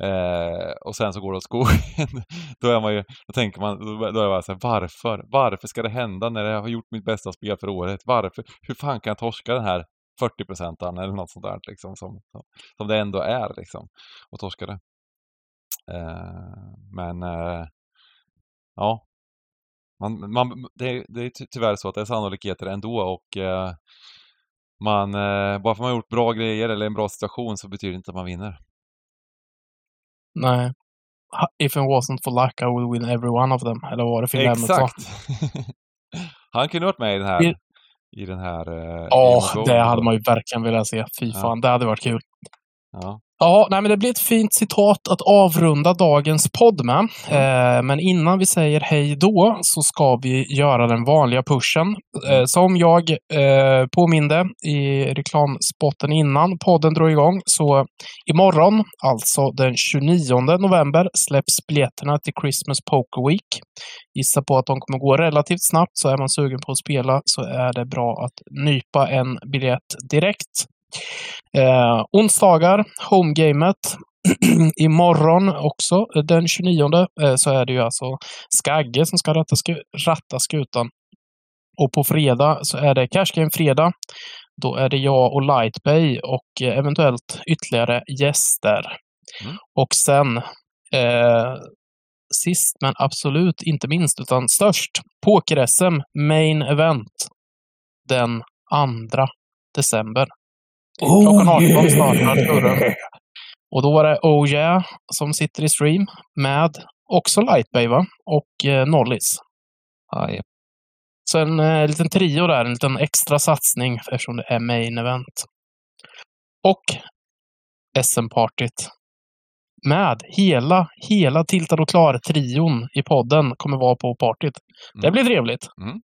Eh, och sen så går det åt skogen. då är man ju, då tänker man, då då är man så här, varför? Varför ska det hända när jag har gjort mitt bästa spel för året? Varför? Hur fan kan jag torska den här 40 procenten eller något sånt där liksom, som, som, som det ändå är liksom, och torska det men eh, ja, man, man, det, det är ty- tyvärr så att det är sannolikheter ändå och eh, man, eh, bara för man har gjort bra grejer eller en bra situation så betyder det inte att man vinner. Nej. Ha- If it wasn't for luck I would win every one of them. Eller vad var det Phil? Exakt! Han kunde varit med i den här, i den här... eh, Ja, Gold. det hade man ju verkligen velat se. Fy Ja. fan, det hade varit kul. Ja. Ja, nej, men det blir ett fint citat att avrunda dagens podd med. Mm. Eh, men innan vi säger hej då så ska vi göra den vanliga pushen. Eh, som jag eh, påminde i reklamspotten innan podden drog igång så imorgon, alltså den 29 november, släpps biljetterna till Christmas Poker Week. Gissa på att de kommer gå relativt snabbt, så är man sugen på att spela så är det bra att nypa en biljett direkt. Eh, onsdagar, homegamet. Imorgon också, eh, den 29, eh, så är det ju alltså Skagge som ska ratta, sku ratta skutan. Och på fredag så är det Cash Game Fredag. Då är det jag och Lightbay och eh, eventuellt ytterligare gäster. Mm. Och sen, eh, sist men absolut inte minst, utan störst, Poker-SM Main Event. Den 2 december. Klockan 18 startar turen. Och då var det Oh Yeah som sitter i stream med också Lightbay va? och eh, Nollis. Aj. Så en eh, liten trio där, en liten extra satsning eftersom det är main event. Och SM-partyt. Med hela, hela Tiltad och Klar-trion i podden kommer vara på partyt. Det Mm. blir trevligt. Mm.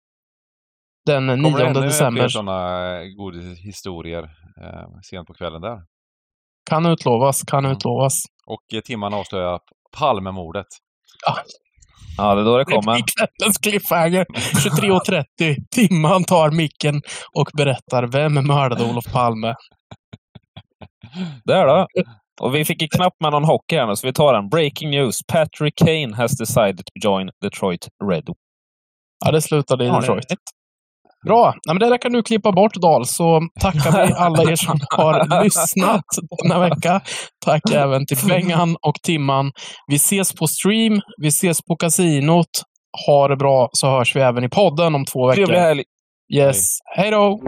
Den Kommer 9 det ännu december. fler sådana goda historier eh, sent på kvällen där? Kan utlovas, kan Mm. utlovas. Och eh, timmarna avslöjar Palmemordet. Ja, det är då det Det kommer. blir kvällens cliffhanger. 23.30. Timman tar micken och berättar vem mördade Olof Palme. Där då. Och vi fick ju knappt med någon hockey här nu, så vi tar den. Breaking news. Patrick Kane has decided to join Detroit Red. Ja, det slutade i Ja, Detroit. Bra. Nej, men det där kan du klippa bort, Dahl, så tackar vi alla er som har lyssnat denna vecka. Tack även till Bengan och Timman. Vi ses på stream, vi ses på kasinot. Ha det bra, så hörs vi även i podden om två veckor. Trevlig helg! Yes. Hej då!